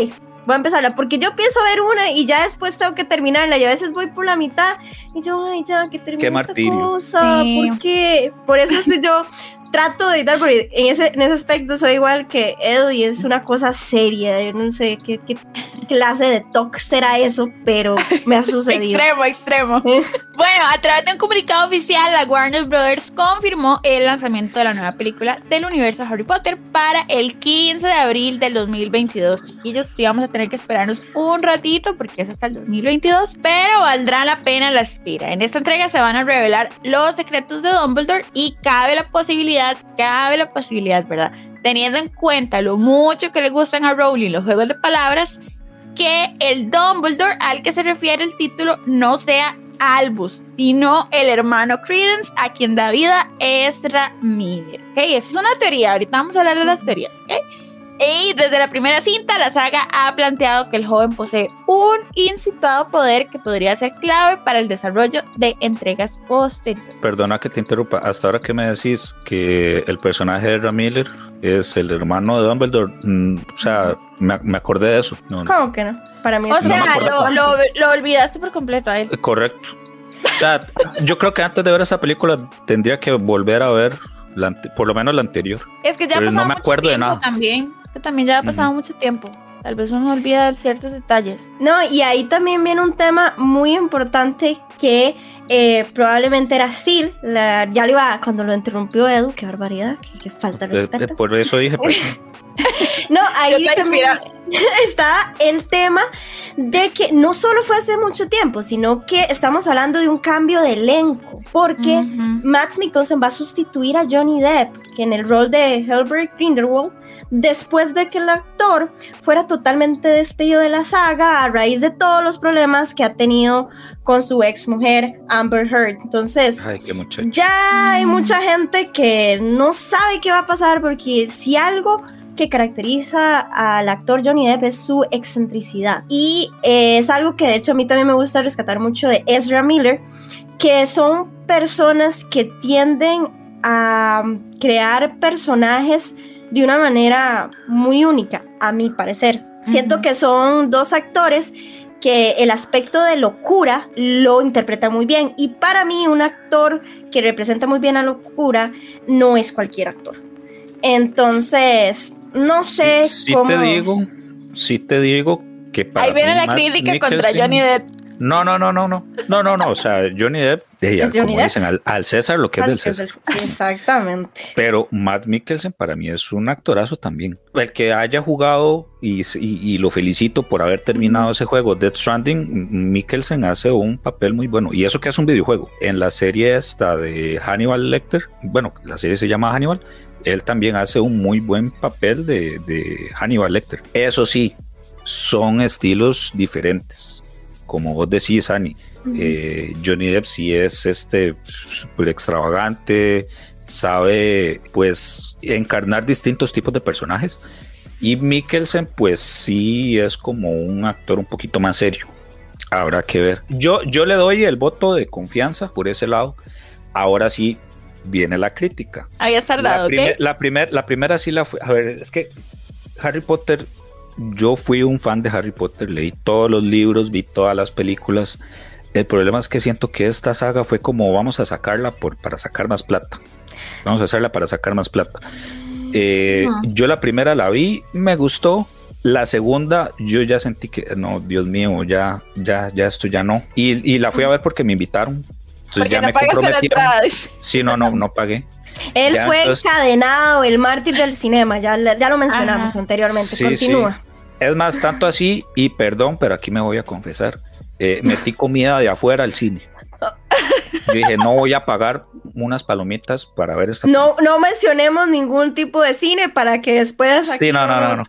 voy a empezarla, porque yo pienso ver una y ya después tengo que terminarla, y a veces voy por la mitad y yo, ay, ya, que termine esta martirio. cosa, Sí. ¿por qué? Por eso sí yo trato de evitar, porque en ese, en ese aspecto soy igual que Edu y es una cosa seria, yo no sé qué, qué clase de talk será eso, pero me ha sucedido. Extremo, extremo. Bueno, a través de un comunicado oficial, la Warner Brothers confirmó el lanzamiento de la nueva película del universo Harry Potter para el 15 de abril del 2022. Chiquillos, sí vamos a tener que esperarnos un ratito porque es hasta el 2022, pero valdrá la pena la espera. En esta entrega se van a revelar los secretos de Dumbledore y cabe la posibilidad, cabe la posibilidad, ¿verdad? Teniendo en cuenta lo mucho que le gustan a Rowling los juegos de palabras, que el Dumbledore al que se refiere el título no sea Albus, sino el hermano Credence a quien da vida Ezra Miller. ¿ok? Eso es una teoría, ahorita vamos a hablar de las teorías. ¿ok? Y desde la primera cinta, la saga ha planteado que el joven posee un incitado poder que podría ser clave para el desarrollo de entregas posteriores. Perdona que te interrumpa. Hasta ahora que me decís que el personaje de Ezra Miller es el hermano de Dumbledore, mm, o sea, me, me acordé de eso. No, no. ¿Cómo que no? Para mí O No sea, lo, lo- lo olvidaste por completo a él. Correcto. O sea, yo creo que antes de ver esa película tendría que volver a ver la por lo menos la anterior. Es que ya Pero no me mucho acuerdo de nada. también. Que también ya ha pasado mucho tiempo. Tal vez uno olvida ciertos detalles. No, y ahí también viene un tema muy importante que eh, probablemente era Sil, la- ya lo iba, cuando lo interrumpió Edu, qué barbaridad, qué, qué falta de Eh, eh, respeto. Por eso dije, pues, No, ahí también está el tema de que no solo fue hace mucho tiempo, sino que estamos hablando de un cambio de elenco, porque. Max Mikkelsen va a sustituir a Johnny Depp, que en el rol de Helbert Grindelwald, después de que el actor fuera totalmente despedido de la saga a raíz de todos los problemas que ha tenido con su ex mujer Amber Heard. Entonces, ay, ya hay mucha gente que no sabe qué va a pasar porque si algo que caracteriza al actor Johnny Depp es su excentricidad y eh, es algo que de hecho a mí también me gusta rescatar mucho de Ezra Miller que son personas que tienden a crear personajes de una manera muy única a mi parecer siento que son dos actores que el aspecto de locura lo interpreta muy bien. Y para mí, un actor que representa muy bien a locura no es cualquier actor. Entonces, no sé Si cómo. te digo, si te digo que para Ahí viene mí la crítica contra Johnny Depp. No, no, no, no, no. No, no, no. O sea, Johnny Depp, de ella, como dicen, al, al César lo que es del César. Exactamente. Pero Matt Mikkelsen para mí es un actorazo también. El que haya jugado, y, y- y lo felicito por haber terminado ese juego, Death Stranding, Mikkelsen hace un papel muy bueno. Y eso que es un videojuego. En la serie esta de Hannibal Lecter, bueno, la serie se llama Hannibal, él también hace un muy buen papel de, de Hannibal Lecter. Eso sí, son estilos diferentes. Como vos decís, Annie, eh, Johnny Depp sí es este super extravagante, sabe pues encarnar distintos tipos de personajes. Y Mikkelsen pues sí es como un actor un poquito más serio. Habrá que ver. Yo, yo le doy el voto de confianza por ese lado. Ahora sí viene la crítica. La, tardado, la, primer- la primera sí la fue. A ver, es que Harry Potter, yo fui un fan de Harry Potter, leí todos los libros, vi todas las películas. El problema es que siento que esta saga fue como vamos a sacarla por, para sacar más plata. Vamos a hacerla para sacar más plata. Eh, Yo la primera la vi, me gustó. La segunda, yo ya sentí que, no, Dios mío, ya, ya, ya esto ya no. Y, y la fui a ver porque me invitaron. Entonces Porque ya no me comprometieron. Sí, no, no, no pagué. Él Ya, fue entonces- encadenado, el mártir del cinema, ya, ya lo mencionamos Ajá. anteriormente. Sí, Continúa. Es más, tanto así, y perdón, pero aquí me voy a confesar, eh, metí comida de afuera al cine. Yo dije, no voy a pagar unas palomitas para ver esta No, no mencionemos ningún tipo de cine para que después Sí, no, no, no, no.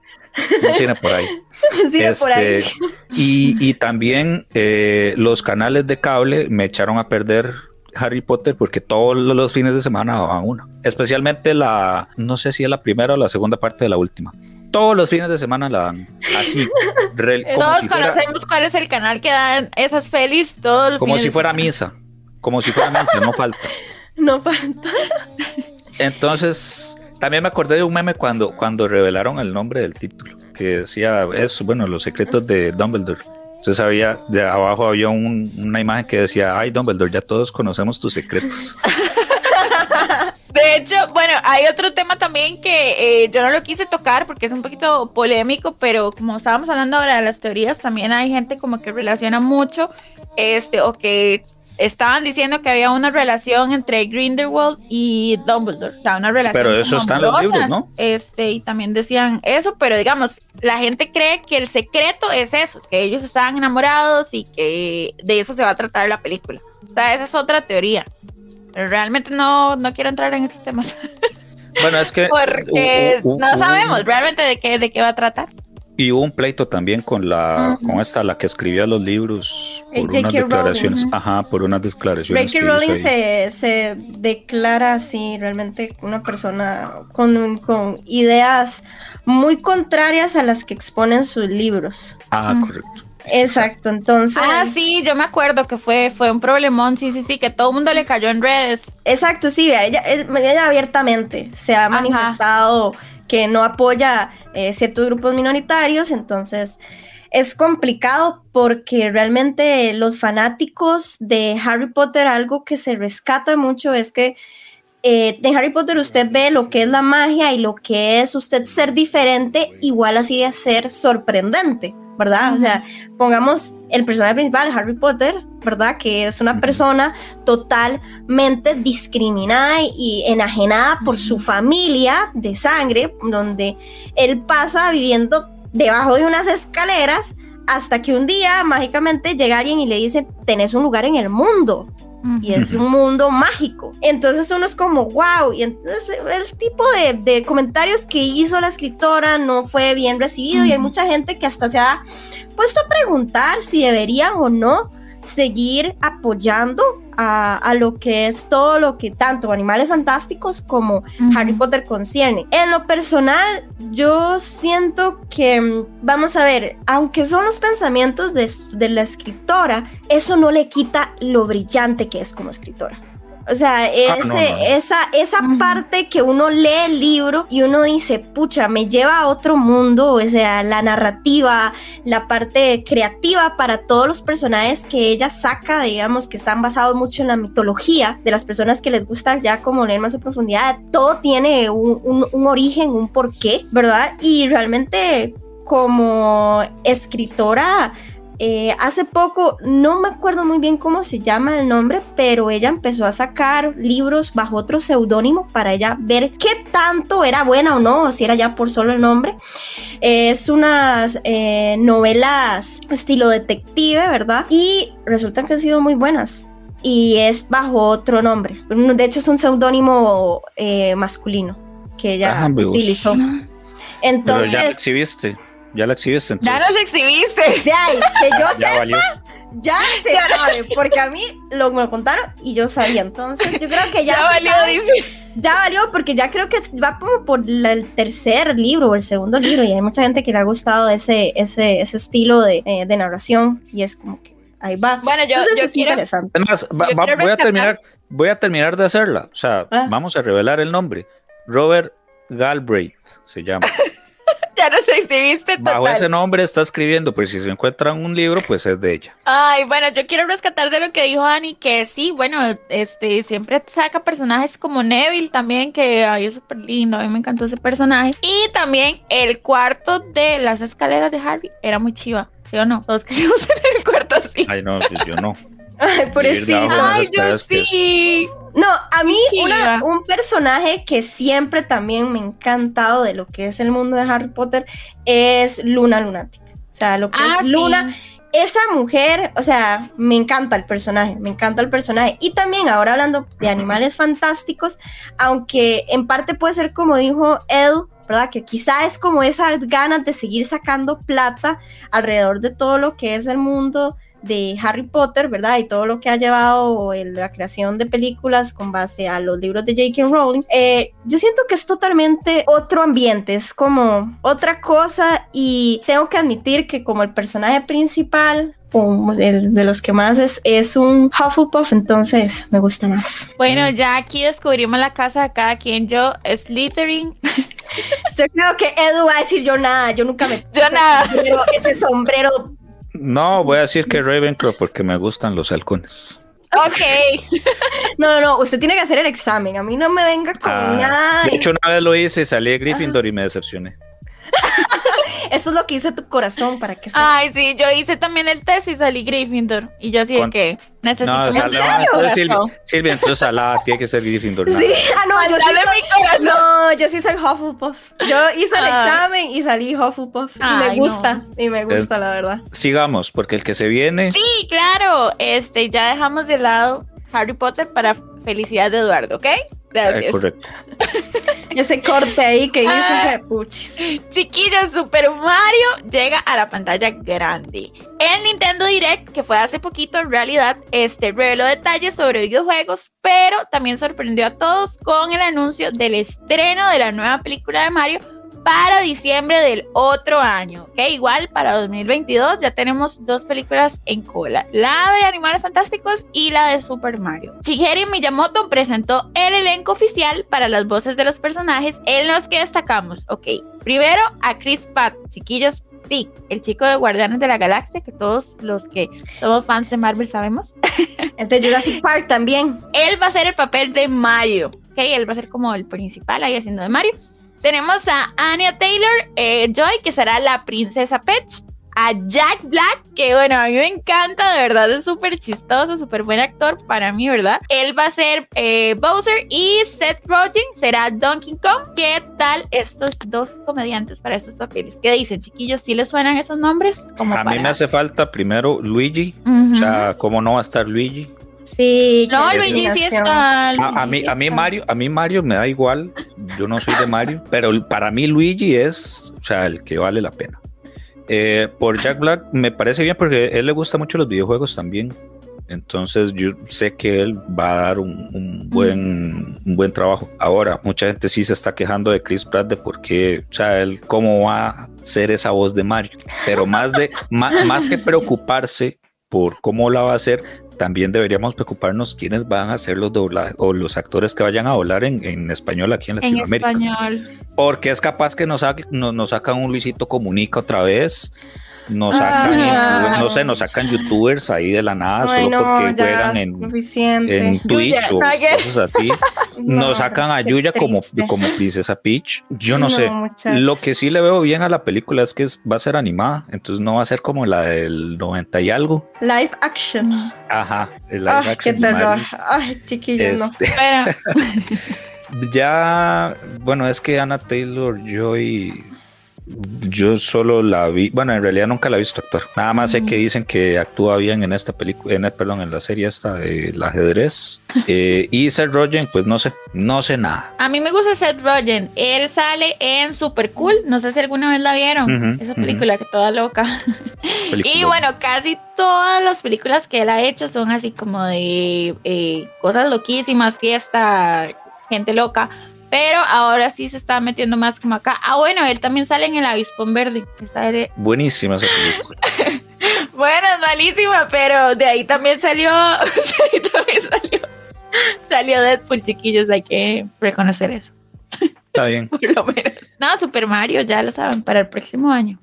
Un cine por ahí. cine por ahí. Este, y, y también eh, los canales de cable me echaron a perder Harry Potter porque todos los fines de semana daban una. Especialmente la, no sé si es la primera o la segunda parte de la última. Todos los fines de semana la dan así. re- como Todos si fuera- conocemos cuál es el canal que dan esas pelis todos los como fines si de fuera semana. misa, como si fuera misa, no falta. No falta. Entonces, también me acordé de un meme cuando, cuando revelaron el nombre del título, que decía, es, bueno, los secretos de Dumbledore. Entonces había, de abajo había un- una imagen que decía, ay Dumbledore, ya todos conocemos tus secretos. De hecho, bueno, hay otro tema también que eh, yo no lo quise tocar porque es un poquito polémico, pero como estábamos hablando ahora de las teorías, también hay gente como que relaciona mucho, este, o que estaban diciendo que había una relación entre Grindelwald y Dumbledore, o sea, una relación Pero eso está en los libros, ¿no? Este, y también decían eso, pero digamos, la gente cree que el secreto es eso, que ellos estaban enamorados y que de eso se va a tratar la película. O sea, esa es otra teoría. Realmente no, no quiero entrar en esos temas. Bueno, es que... Porque no sabemos realmente de qué, de qué va a tratar. Y hubo un pleito también con la, con esta, la que escribía los libros, por unas Rowling, declaraciones. Ajá, por unas declaraciones. J.K. Rowling se, se declara así, realmente una persona con, con ideas muy contrarias a las que exponen sus libros. Ah, correcto. Exacto, entonces... Ah, sí, yo me acuerdo que fue, fue un problemón, sí, sí, sí, que todo el mundo le cayó en redes. Exacto, sí, ella, ella abiertamente se ha Ajá. manifestado que no apoya eh, ciertos grupos minoritarios, entonces es complicado porque realmente los fanáticos de Harry Potter, algo que se rescata mucho es que eh, de Harry Potter usted ve lo que es la magia y lo que es usted ser diferente, igual así de ser sorprendente, ¿verdad? O sea, pongamos el personaje principal, Harry Potter, ¿verdad? Que es una persona totalmente discriminada y enajenada por su familia de sangre, donde él pasa viviendo debajo de unas escaleras hasta que un día mágicamente llega alguien y le dice, tenés un lugar en el mundo y es un mundo mágico. Entonces uno es como, wow, y entonces el tipo de, de comentarios que hizo la escritora no fue bien recibido y hay mucha gente que hasta se ha puesto a preguntar si deberían o no seguir apoyando a, a lo que es todo lo que tanto Animales Fantásticos como. Harry Potter concierne. En lo personal, yo siento que, mm, vamos a ver, aunque son los pensamientos de, de la escritora, eso no le quita lo brillante que es como escritora. O sea, ese, Ah, no, no. esa, esa parte que uno lee el libro y uno dice, pucha, me lleva a otro mundo, o sea, la narrativa, la parte creativa para todos los personajes que ella saca, digamos, que están basados mucho en la mitología de las personas que les gusta ya como leer más a profundidad, todo tiene un, un- un origen, un porqué, ¿verdad? Y realmente como escritora... eh, hace poco, no me acuerdo muy bien cómo se llama el nombre, pero ella empezó a sacar libros bajo otro seudónimo para ella ver qué tanto era buena o no, o si era ya por solo el nombre. Es unas eh, novelas estilo detective, ¿verdad? Y resultan que han sido muy buenas. Y es bajo otro nombre. De hecho, es un seudónimo eh, masculino que ella vos. utilizó. Pero ya Entonces, exhibiste. Ya la exhibiste. Ya Entonces, nos exhibiste. de ahí, que yo ya sepa, valió. ya se sabe, porque a mí lo, me lo contaron y yo sabía. Entonces, yo creo que ya, Ya, valió, sabe. dice. Ya valió porque ya creo que va como por la- el tercer libro o el segundo libro y hay mucha gente que le ha gustado ese, ese, ese estilo de, eh, de narración y es como que ahí va. Bueno, yo, Entonces yo es quiero. interesante. Es más, va- Yo va- quiero voy a terminar, voy a terminar de hacerla. O sea, Ah. vamos a revelar el nombre. Robert Galbraith se llama. Ya nos exhibiste Bajo total. ese nombre está escribiendo, pues si se encuentran un libro, pues es de ella. Ay, bueno, yo quiero rescatar de lo que dijo Annie, que sí, bueno, este, siempre saca personajes como Neville también, que ay, es súper lindo, a mí me encantó ese personaje. Y también el cuarto de las escaleras de Harry era muy chiva, ¿sí o no? Todos quisimos tener el cuarto así. Ay, no, yo no. Ay, de Ay, yo sí. No, a mí una- un personaje que siempre también me ha encantado de lo que es el mundo de Harry Potter es Luna Lunática. O sea, lo que Ah, es sí. Luna, esa mujer, o sea, me encanta el personaje, me encanta el personaje. Y también ahora hablando de animales fantásticos, aunque en parte puede ser como dijo Edu, ¿verdad? Que quizá es como esas ganas de seguir sacando plata alrededor de todo lo que es el mundo de Harry Potter, ¿verdad? Y todo lo que ha llevado la creación de películas con base a los libros de J.K. Rowling. Eh, yo siento que es totalmente otro ambiente, es como otra cosa y tengo que admitir que como el personaje principal, como el de los que más es, es un Hufflepuff, entonces me gusta más. Bueno, ya aquí descubrimos la casa de cada quien. Yo, Slytherin. Yo creo que Edu va a decir yo nada, yo nunca me... Yo nada. Sombrero, ese sombrero No, voy a decir que Ravenclaw porque me gustan los halcones. Ok. No, no, no, usted tiene que hacer el examen. A mí no me venga con Ah, nada. de hecho, una vez lo hice, salí de Gryffindor y me decepcioné. Eso es lo que dice tu corazón para que sea. Ay, sí, yo hice también el test y salí Gryffindor. Y yo así de que necesito No, un Salada, entonces Silvia. Silvia, entonces Salada tiene que ser Gryffindor. nada. Sí, ah, no, yo sí Dale soy, mi corazón. no, yo sí soy Hufflepuff. Yo hice el Ah. examen y salí Hufflepuff. Y Ay, me gusta, no. y me gusta, la verdad. Sigamos, porque el que se viene, Sí, claro. Este, ya dejamos de lado Harry Potter para felicidad de Eduardo, ¿ok? Eh, Gracias. correcto. Ese corte ahí que hizo, Ah. puchis. Chiquillos, Super Mario llega a la pantalla grande. El Nintendo Direct, que fue hace poquito, en realidad, este reveló detalles sobre videojuegos, pero también sorprendió a todos con el anuncio del estreno de la nueva película de Mario para diciembre del otro año. Que igual para 2022 ya tenemos dos películas en cola, la de Animales Fantásticos y la de Super Mario. Shigeru Miyamoto presentó el elenco oficial para las voces de los personajes en los que destacamos. Ok, primero a Chris Pratt, chiquillos. Sí, el chico de Guardianes de la Galaxia, que todos los que somos fans de Marvel sabemos. El de Jurassic Park también. Él va a ser el papel de Mario. Ok, él va a ser como el principal ahí haciendo de Mario. Tenemos a Anya Taylor eh, Joy, que será la princesa Peach. A Jack Black, que bueno, a mí me encanta, de verdad, es súper chistoso, súper buen actor para mí, ¿verdad? Él va a ser eh, Bowser y Seth Rogen será Donkey Kong. ¿Qué tal estos dos comediantes para estos papeles? ¿Qué dicen, chiquillos? ¿Sí les suenan esos nombres? Como A mí me hace falta primero Luigi. Ujú. O sea, ¿cómo no va a estar Luigi? Sí. no, qué Luigi sí está. A, a mí, a mí. Mario, a mí Mario me da igual. Yo no soy de Mario, pero para mí Luigi es, o sea, el que vale la pena. Eh, por Jack Black me parece bien porque a él le gusta mucho los videojuegos también. Entonces yo sé que él va a dar un, un buen, un buen trabajo. Ahora, mucha gente sí se está quejando de Chris Pratt de por qué, o sea, él cómo va a ser esa voz de Mario. Pero más, de, más, más que preocuparse por cómo la va a hacer, también deberíamos preocuparnos quiénes van a ser los doblajes o los actores que vayan a doblar en, en español aquí en En Latinoamérica. español. Porque es capaz que nos, sa- nos, nos sacan un Luisito Comunica otra vez. Nos sacan, Ah. no sé, nos sacan youtubers ahí de la nada Ay, solo no, porque juegan en, Twitch Yuya, o cosas así. No, Nos sacan a qué Yuya como, como Princesa Peach. Yo no, No, sé. Lo que sí le veo bien a la película es que es- va a ser animada, entonces no va a ser como la del 90 y algo. Live action. Ajá, el live Ay, qué action de terror. Ay, chiquillos, no. Este, Pero ya, bueno, es que Anna Taylor Joy Yo solo la vi, bueno, en realidad nunca la he visto actuar. Nada más sé que dicen que actúa bien en esta película, en, perdón, en la serie esta del ajedrez. Eh, y Seth Rogen, pues no sé, no sé nada. A mí me gusta Seth Rogen. Él sale en Super Cool. No sé si alguna vez la vieron. Ujú, Esa película que toda loca. y Película. bueno, casi todas las películas que él ha hecho son así como de eh, cosas loquísimas, fiesta, gente loca. Pero ahora sí se está metiendo más como acá. Ah, bueno, él también sale en El Avispón Verde. Era- Buenísima esa película. Bueno, es malísima, pero de ahí también salió. de ahí también salió. Salió Deadpool, chiquillos. Hay que reconocer eso. Está bien. Por lo menos. No, Super Mario, ya lo saben, para el próximo año.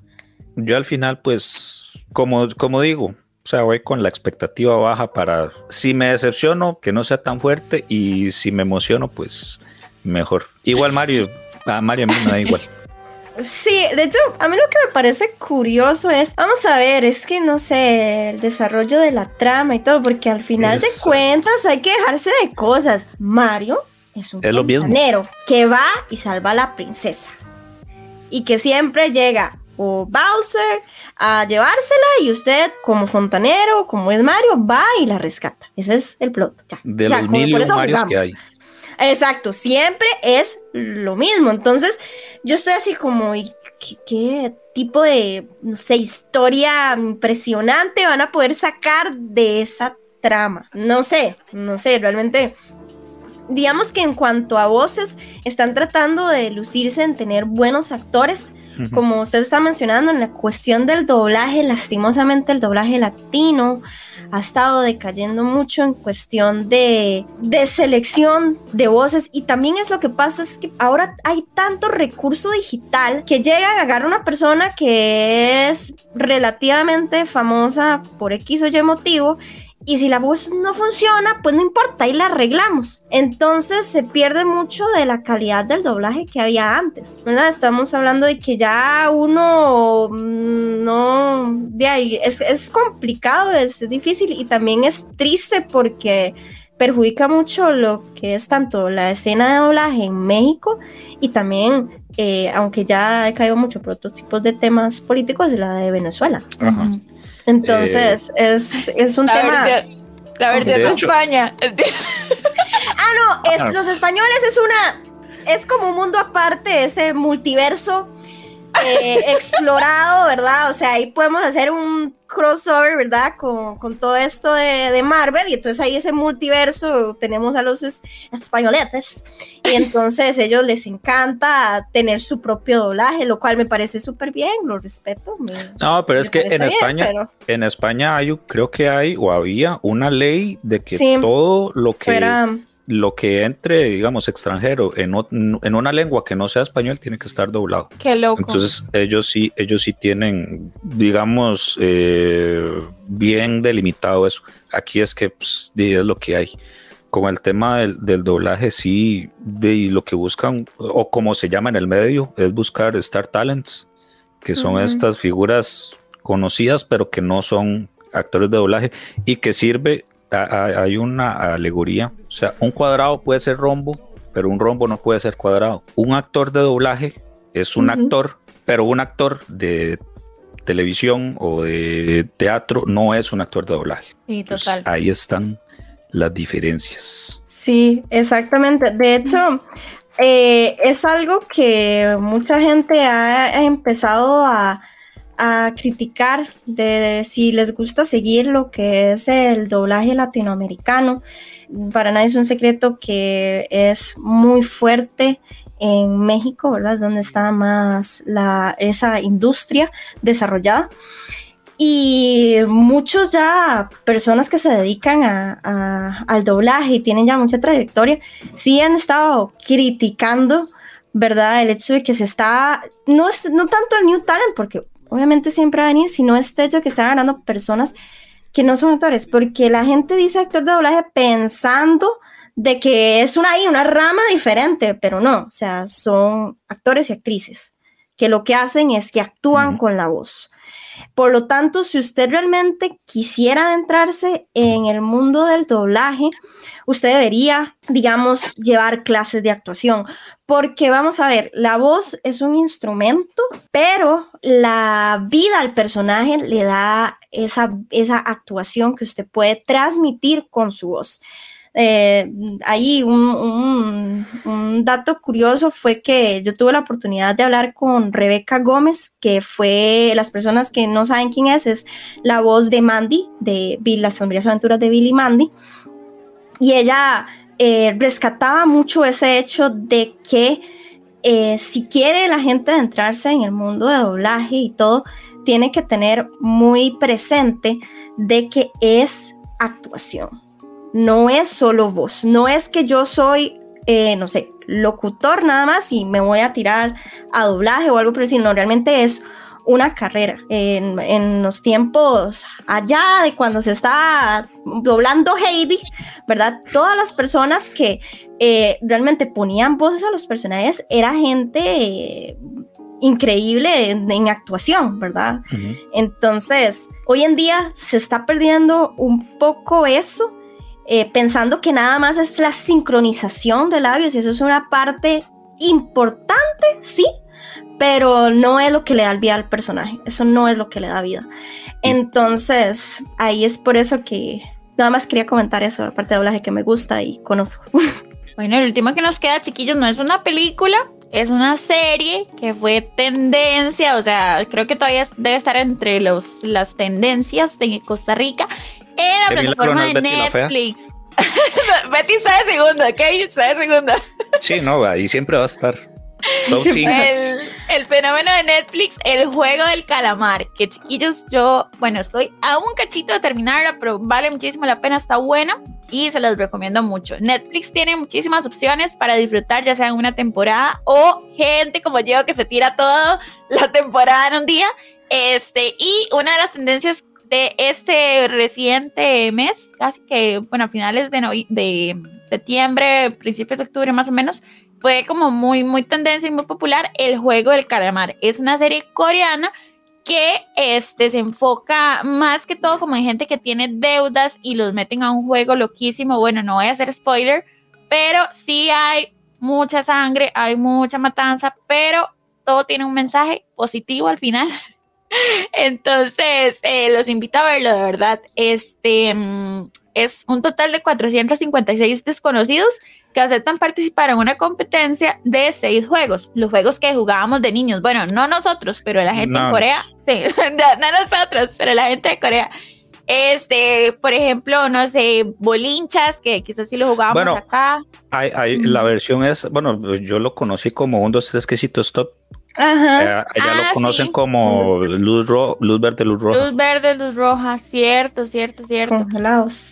Yo al final, pues, como, como digo, o sea, voy con la expectativa baja para, si me decepciono, que no sea tan fuerte y si me emociono, pues mejor. Igual Mario, a Mario a mí me da igual. Sí, de hecho, a mí lo que me parece curioso es, vamos a ver, es que no sé, el desarrollo de la trama y todo, porque al final de cuentas hay que dejarse de cosas. Mario es un fontanero que va y salva a la princesa. Y que siempre llega o Bowser a llevársela y usted como fontanero, como es Mario, va y la rescata. Ese es el plot. Ya, De los mil y por un eso Marios que jugamos. hay. Exacto, siempre es lo mismo. Entonces, yo estoy así como, ¿y ¿qué, qué tipo de, no sé, historia impresionante van a poder sacar de esa trama? No sé, no sé, realmente. Digamos que en cuanto a voces, están tratando de lucirse en tener buenos actores. Como usted está mencionando, en la cuestión del doblaje, lastimosamente el doblaje latino ha estado decayendo mucho en cuestión de, de selección de voces. Y también es lo que pasa es que ahora hay tanto recurso digital que llegan a agarrar una persona que es relativamente famosa por X o Y motivo y si la voz no funciona, pues no importa, ahí la arreglamos. Entonces se pierde mucho de la calidad del doblaje que había antes, ¿verdad? Estamos hablando de que ya uno mm, no, de ahí, es, es complicado, es difícil y también es triste porque perjudica mucho lo que es tanto la escena de doblaje en México y también, eh, aunque ya he caído mucho por otros tipos de temas políticos, la de Venezuela. Ajá. Entonces, es, es un La tema... versión, la versión De España. Ah, no, es, los españoles es una. Es como un mundo aparte, ese multiverso eh, explorado, ¿verdad? O sea, ahí podemos hacer un crossover, ¿verdad? Con, con todo esto de, de Marvel, y entonces ahí ese multiverso tenemos a los es- españoletes, y entonces ellos les encanta tener su propio doblaje, lo cual me parece súper bien, lo respeto. me- No, pero es que en bien, España, pero en España hay, creo que hay o había una ley de que Sí. todo lo que lo que entre, digamos, extranjero en, ot- en una lengua que no sea español tiene que estar doblado. Qué loco. Entonces ellos sí, ellos sí tienen, digamos, eh, bien delimitado eso. Aquí es que pues, es lo que hay. Con el tema del, del doblaje, sí, de lo que buscan, o como se llama en el medio, es buscar Star Talents, que son Ujú. estas figuras conocidas, pero que no son actores de doblaje y que sirve, hay una alegoría, o sea, un cuadrado puede ser rombo, pero un rombo no puede ser cuadrado. Un actor de doblaje es un actor, pero un actor de televisión o de teatro no es un actor de doblaje. sí, total. ahí están las diferencias. Sí, exactamente. De hecho, eh, es algo que mucha gente ha empezado a, a criticar de, de si les gusta seguir lo que es el doblaje latinoamericano. Para nadie es un secreto que es muy fuerte en México, ¿verdad? Donde está más la, esa industria desarrollada. Y muchos ya, personas que se dedican a- a- al doblaje y tienen ya mucha trayectoria, sí han estado criticando, ¿verdad? El hecho de que se está, no, es, no tanto el New Talent, porque obviamente siempre va a venir, sino este hecho de que están ganando personas que no son actores, porque la gente dice actor de doblaje pensando de que es una, una rama diferente, pero no, o sea, son actores y actrices que lo que hacen es que actúan con la voz. Por lo tanto, si usted realmente quisiera adentrarse en el mundo del doblaje, usted debería, digamos, llevar clases de actuación, porque vamos a ver, la voz es un instrumento, pero la vida al personaje le da esa, esa actuación que usted puede transmitir con su voz. Eh, ahí un, un, dato curioso fue que yo tuve la oportunidad de hablar con Rebeca Gómez, que fue, las personas que no saben quién es, es la voz de Mandy, de Las sombrías aventuras de Billy Mandy. Y ella eh, rescataba mucho ese hecho de que eh, si quiere la gente adentrarse en el mundo de doblaje y todo, tiene que tener muy presente de que es actuación. No es solo voz, no es que yo soy, eh, no sé, locutor nada más y me voy a tirar a doblaje o algo por decir, no, realmente es una carrera. En, los tiempos allá de cuando se está doblando Heidi, ¿verdad? Todas las personas que eh, realmente ponían voces a los personajes era gente eh, increíble en, actuación, ¿verdad? Entonces, hoy en día se está perdiendo un poco eso eh, pensando que nada más es la sincronización de labios y eso es una parte importante, sí, pero no es lo que le da vida al personaje, eso no es lo que le da vida. Entonces, ahí es por eso que nada más quería comentar eso, la parte de doblaje que me gusta y conozco. Bueno, el último que nos queda, chiquillos, no es una película, es una serie que fue tendencia, o sea, creo que todavía debe estar entre los, las tendencias de Costa Rica en la plataforma de Netflix. Betty está de segunda, ¿ok? Está de segunda. Sí, no, ahí siempre va a estar. El, el, fenómeno de Netflix, el juego del calamar, que chiquillos, yo, bueno, estoy a un cachito de terminarla, pero vale muchísimo la pena, está buena y se los recomiendo mucho. Netflix tiene muchísimas opciones para disfrutar, ya sea en una temporada o gente como yo que se tira toda la temporada en un día. Este, y una de las tendencias de este reciente mes, casi que, bueno, a finales de, de septiembre, principios de octubre más o menos, fue como muy, muy tendencia y muy popular el juego del calamar. Es una serie coreana que este, se enfoca más que todo como en gente que tiene deudas y los meten a un juego loquísimo. Bueno, no voy a hacer spoiler, pero sí hay mucha sangre, hay mucha matanza, pero todo tiene un mensaje positivo al final. Entonces, eh, los invito a verlo, de verdad. Este mm, es un total de 456 desconocidos que aceptan participar en una competencia de seis juegos. Los juegos que jugábamos de niños. Bueno, no nosotros, pero la gente en Corea. Sí, no nosotros, pero la gente de Corea. Este, por ejemplo, no sé, bolinchas, que quizás sí lo jugábamos acá. Hay, La versión es, bueno, yo lo conocí como un, dos, tres quesitos stop Ajá. Eh, lo ah, conocen como luz, luz verde, luz roja. Luz verde, luz roja, cierto, cierto, cierto.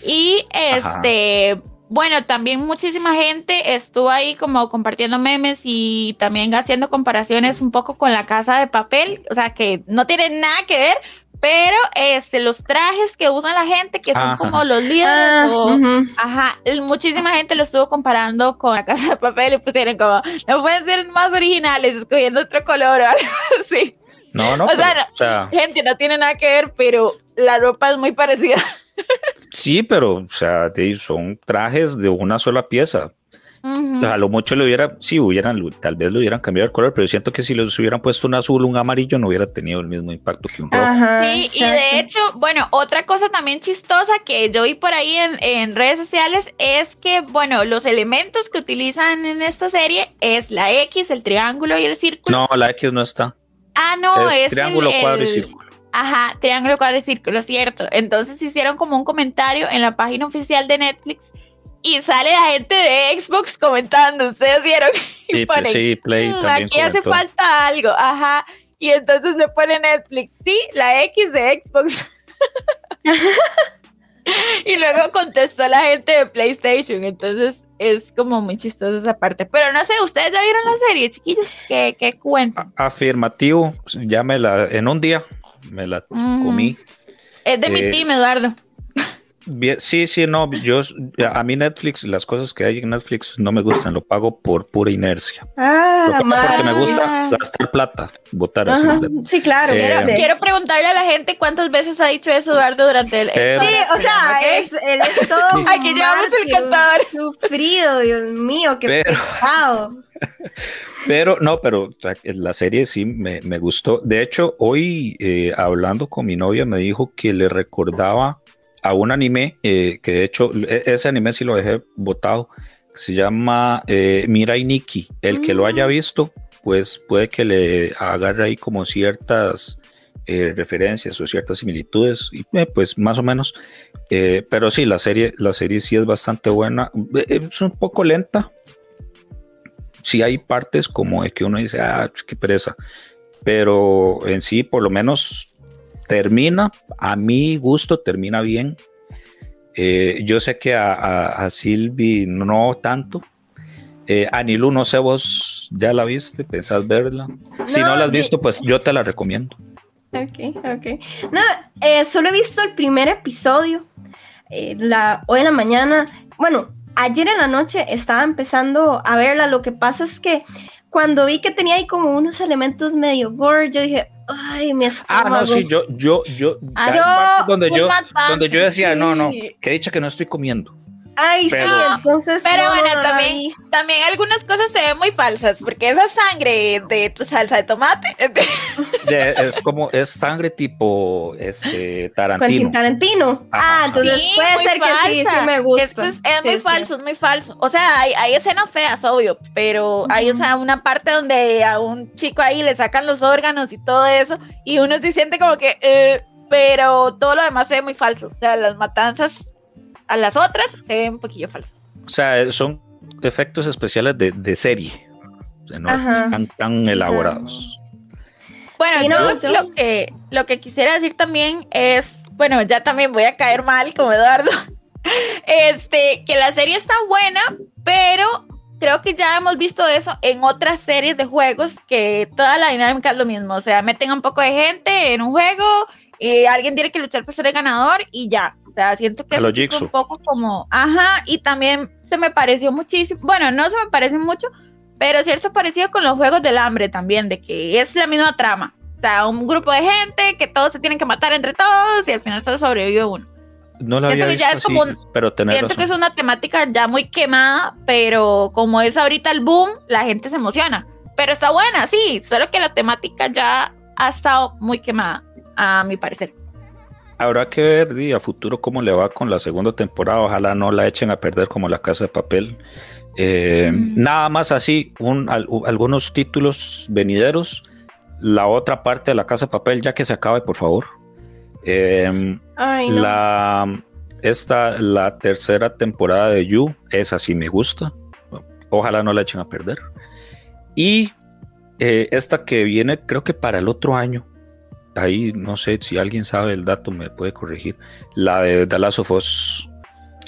Y este, bueno, también muchísima gente estuvo ahí como compartiendo memes y también haciendo comparaciones un poco con la casa de papel, o sea que no tiene nada que ver, pero este, los trajes que usan la gente, que son como los líderes, ah, ajá, muchísima gente lo estuvo comparando con la casa de papel y pusieron como, no pueden ser más originales, escogiendo otro color o algo así. No, no. O, sea, gente, no tiene nada que ver, pero la ropa es muy parecida. Sí, pero, o sea, son trajes de una sola pieza. A lo mucho le hubiera, sí, hubieran, tal vez le hubieran cambiado el color, pero siento que si les hubieran puesto un azul, un amarillo, no hubiera tenido el mismo impacto que un rojo. sí, y de hecho, bueno, otra cosa también chistosa que yo vi por ahí en, redes sociales es que, bueno, los elementos que utilizan en esta serie es la X, el triángulo y el círculo. No, la X no está. Ah, no, es, triángulo, cuadro y círculo. Ajá, triángulo, cuadro y círculo, cierto. Entonces hicieron como un comentario en la página oficial de Netflix y sale la gente de Xbox comentando, ustedes vieron y ponen, sí, Play mm, aquí hace falta algo, ajá, y entonces le pone Netflix, sí, la X de Xbox. y luego contestó la gente de PlayStation, entonces es como muy chistoso esa parte. Pero no sé, ¿ustedes ya vieron la serie, chiquillos? ¿Qué, qué cuentan? Afirmativo, ya me la, en un día me la comí. Es de mi eh, team, Eduardo. Bien, sí, sí, no, yo, a mí Netflix, las cosas que hay en Netflix no me gustan, lo pago por pura inercia. Ah, Lo pago porque me gusta gastar plata, votar así. Sí, claro. Eh, Quiero, preguntarle a la gente cuántas veces ha dicho eso Eduardo durante el. Pero- Sí, o sea, es, él es todo un Aquí llevamos el cantador. Sufrido, Dios mío, qué Pero- pecado. Pero no, pero la serie sí me, me gustó. De hecho, hoy eh, hablando con mi novia me dijo que le recordaba a un anime, eh, que de hecho e- ese anime sí lo dejé botado, que se llama eh, Mirai Nikki. El que lo haya visto, pues puede que le agarre ahí como ciertas eh, referencias o ciertas similitudes, y pues más o menos. Pero sí, la serie, la serie sí es bastante buena. Es un poco lenta, sí hay partes como de que uno dice, ah, pues, qué pereza, pero en sí por lo menos termina, a mi gusto termina bien. Eh, yo sé que a, a, a Silvi no tanto. Eh, Anilu, no sé vos, ¿ya la viste? ¿Pensás verla? si no la has visto, pues yo te la recomiendo. Ok, ok. No, eh, solo he visto el primer episodio. eh, la, hoy en la mañana. Bueno, ayer en la noche estaba empezando a verla. Lo que pasa es que cuando vi que tenía ahí como unos elementos medio gore, yo dije, ay, mi Ah, estómago. no, sí, yo, yo, yo, Ah, hay yo- donde yo, donde yo decía, no, no, que dicha que no estoy comiendo. Ay, Pero- sí, entonces. Pero no, bueno, también, también algunas cosas se ven muy falsas, porque esa sangre de tu salsa de tomate. De- es como, es sangre tipo este Tarantino. Quentin Tarantino. Ajá. Ah, entonces Sí, puede ser que sí, falsa. sí me gusta. Es, es Sí, muy sí. falso, es muy falso. O sea, hay, hay escenas feas, obvio, pero hay o sea, una parte donde a un chico ahí le sacan los órganos y todo eso, y uno se siente como que, eh, pero todo lo demás se ve muy falso. O sea, las matanzas a las otras se ven un poquillo falsas. O sea, son efectos especiales de, de serie. O sea, no Ajá. están tan elaborados. Bueno, Sí, no, lo, yo- lo que, lo que quisiera decir también es, bueno, ya también voy a caer mal como Eduardo, este, que la serie está buena, pero creo que ya hemos visto eso en otras series de juegos, que toda la dinámica es lo mismo, o sea, meten a un poco de gente en un juego y alguien tiene que luchar por ser el ganador y ya, sea, siento que Jigsaw. un poco como, ajá, y también se me pareció muchísimo, bueno, no se me parece mucho, pero cierto parecido con los juegos del hambre también, de que es la misma trama. O sea, un grupo de gente que todos se tienen que matar entre todos y al final solo sobrevive uno. No la Siento había que ya visto es como así, un- pero Siento que es razón. una temática ya muy quemada, pero como es ahorita el boom, la gente se emociona. Pero está buena, sí, solo que la temática ya ha estado muy quemada, a mi parecer. Habrá que ver di, a futuro cómo le va con la segunda temporada. Ojalá no la echen a perder como la casa de papel. Eh, Mm. Nada más así, un, al- u- algunos títulos venideros. La otra parte de la casa de papel, ya que se acabe, por favor. Eh, Ay, no. La, esta, la tercera temporada de You, esa sí me gusta. Ojalá no la echen a perder. Y eh, esta que viene, creo que para el otro año. Ahí no sé si alguien sabe el dato, me puede corregir. La de Last of Us,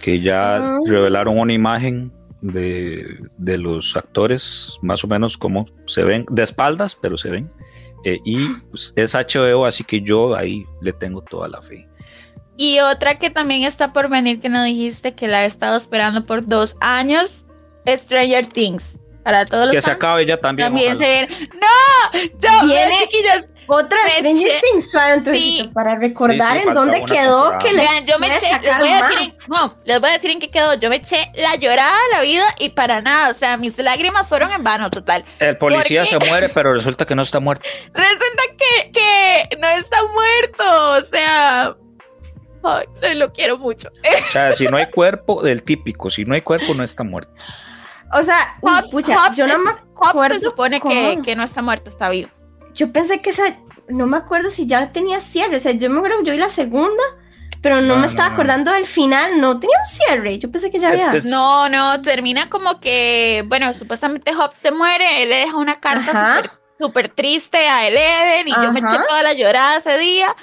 que ya Ujú. revelaron una imagen de, de los actores, más o menos como se ven, de espaldas, pero se ven. Eh, y pues, es HBO, así que yo ahí le tengo toda la fe. Y otra que también está por venir, que no dijiste, que la he estado esperando por dos años, Stranger Things. Para todos los Que se fans, acabe ya también. también ojalá. se ven. ¡No! Yo, Viene- vean, chiquillas, Otra Stranger Things, Sí. para recordar Sí, sí, en dónde quedó temporada. que les Vean, yo me eché, les voy a decir, en, no, les voy a decir en qué quedó. Yo me eché la llorada de la vida y para nada, o sea, mis lágrimas fueron en vano, total. El policía ¿Por se muere, pero resulta que no está muerto. Resulta que, que no está muerto, o sea, ay, lo quiero mucho. O sea, si no hay cuerpo, el típico, si no hay cuerpo, no está muerto. O sea, uy, Hobbs- pucha, Hobbs yo no me acuerdo se supone que, que no está muerto, está vivo. Yo pensé que esa, no me acuerdo si ya tenía cierre, o sea, yo me acuerdo que yo vi la segunda, pero no, No, me no, estaba no. acordando del final, no tenía un cierre, yo pensé que ya había. es- No, no, termina como que, bueno, supuestamente Hobbs se muere, él le deja una carta súper triste a Eleven y yo me eché toda la llorada ese día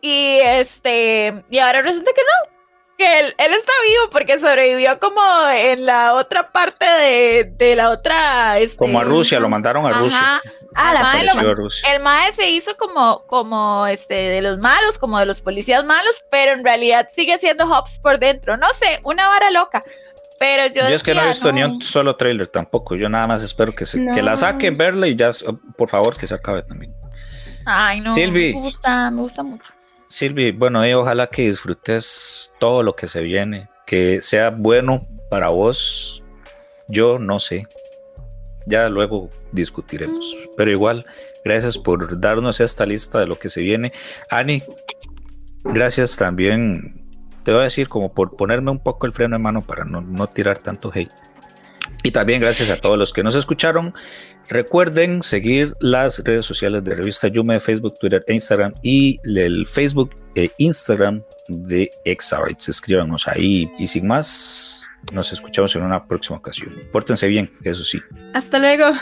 y este, y ahora resulta que no. Que él, él está vivo porque sobrevivió como en la otra parte de, de la otra. Este, Como a Rusia, lo mandaron a Rusia. Ah, la mae lo- Apareció a Rusia. el mae se hizo como, como este de los malos, como de los policías malos, pero en realidad sigue siendo Hobbs por dentro. No sé, una vara loca. Pero yo, Yo es que no he visto ni un solo trailer tampoco. Yo nada más espero que, se, que la saquen, verla y ya, por favor, que se acabe también. Ay, no, Silvi. me gusta, me gusta mucho. Silvi, bueno, eh, ojalá que disfrutes todo lo que se viene, que sea bueno para vos. Yo no sé. Ya luego discutiremos. Pero igual, gracias por darnos esta lista de lo que se viene. Ani, gracias también. Te voy a decir como por ponerme un poco el freno en mano para no, no tirar tanto hate. Y también gracias a todos los que nos escucharon. Recuerden seguir las redes sociales de Revista Yume, Facebook, Twitter e Instagram y el Facebook e Instagram de Exabytes. Escríbanos ahí y sin más, nos escuchamos en una próxima ocasión. Pórtense bien, eso sí. Hasta luego.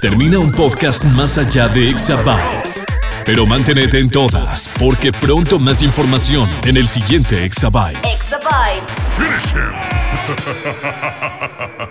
Termina un podcast más allá de Exabytes. Pero manténete en todas, porque pronto más información en el siguiente Exabytes. Exabytes. Finish him!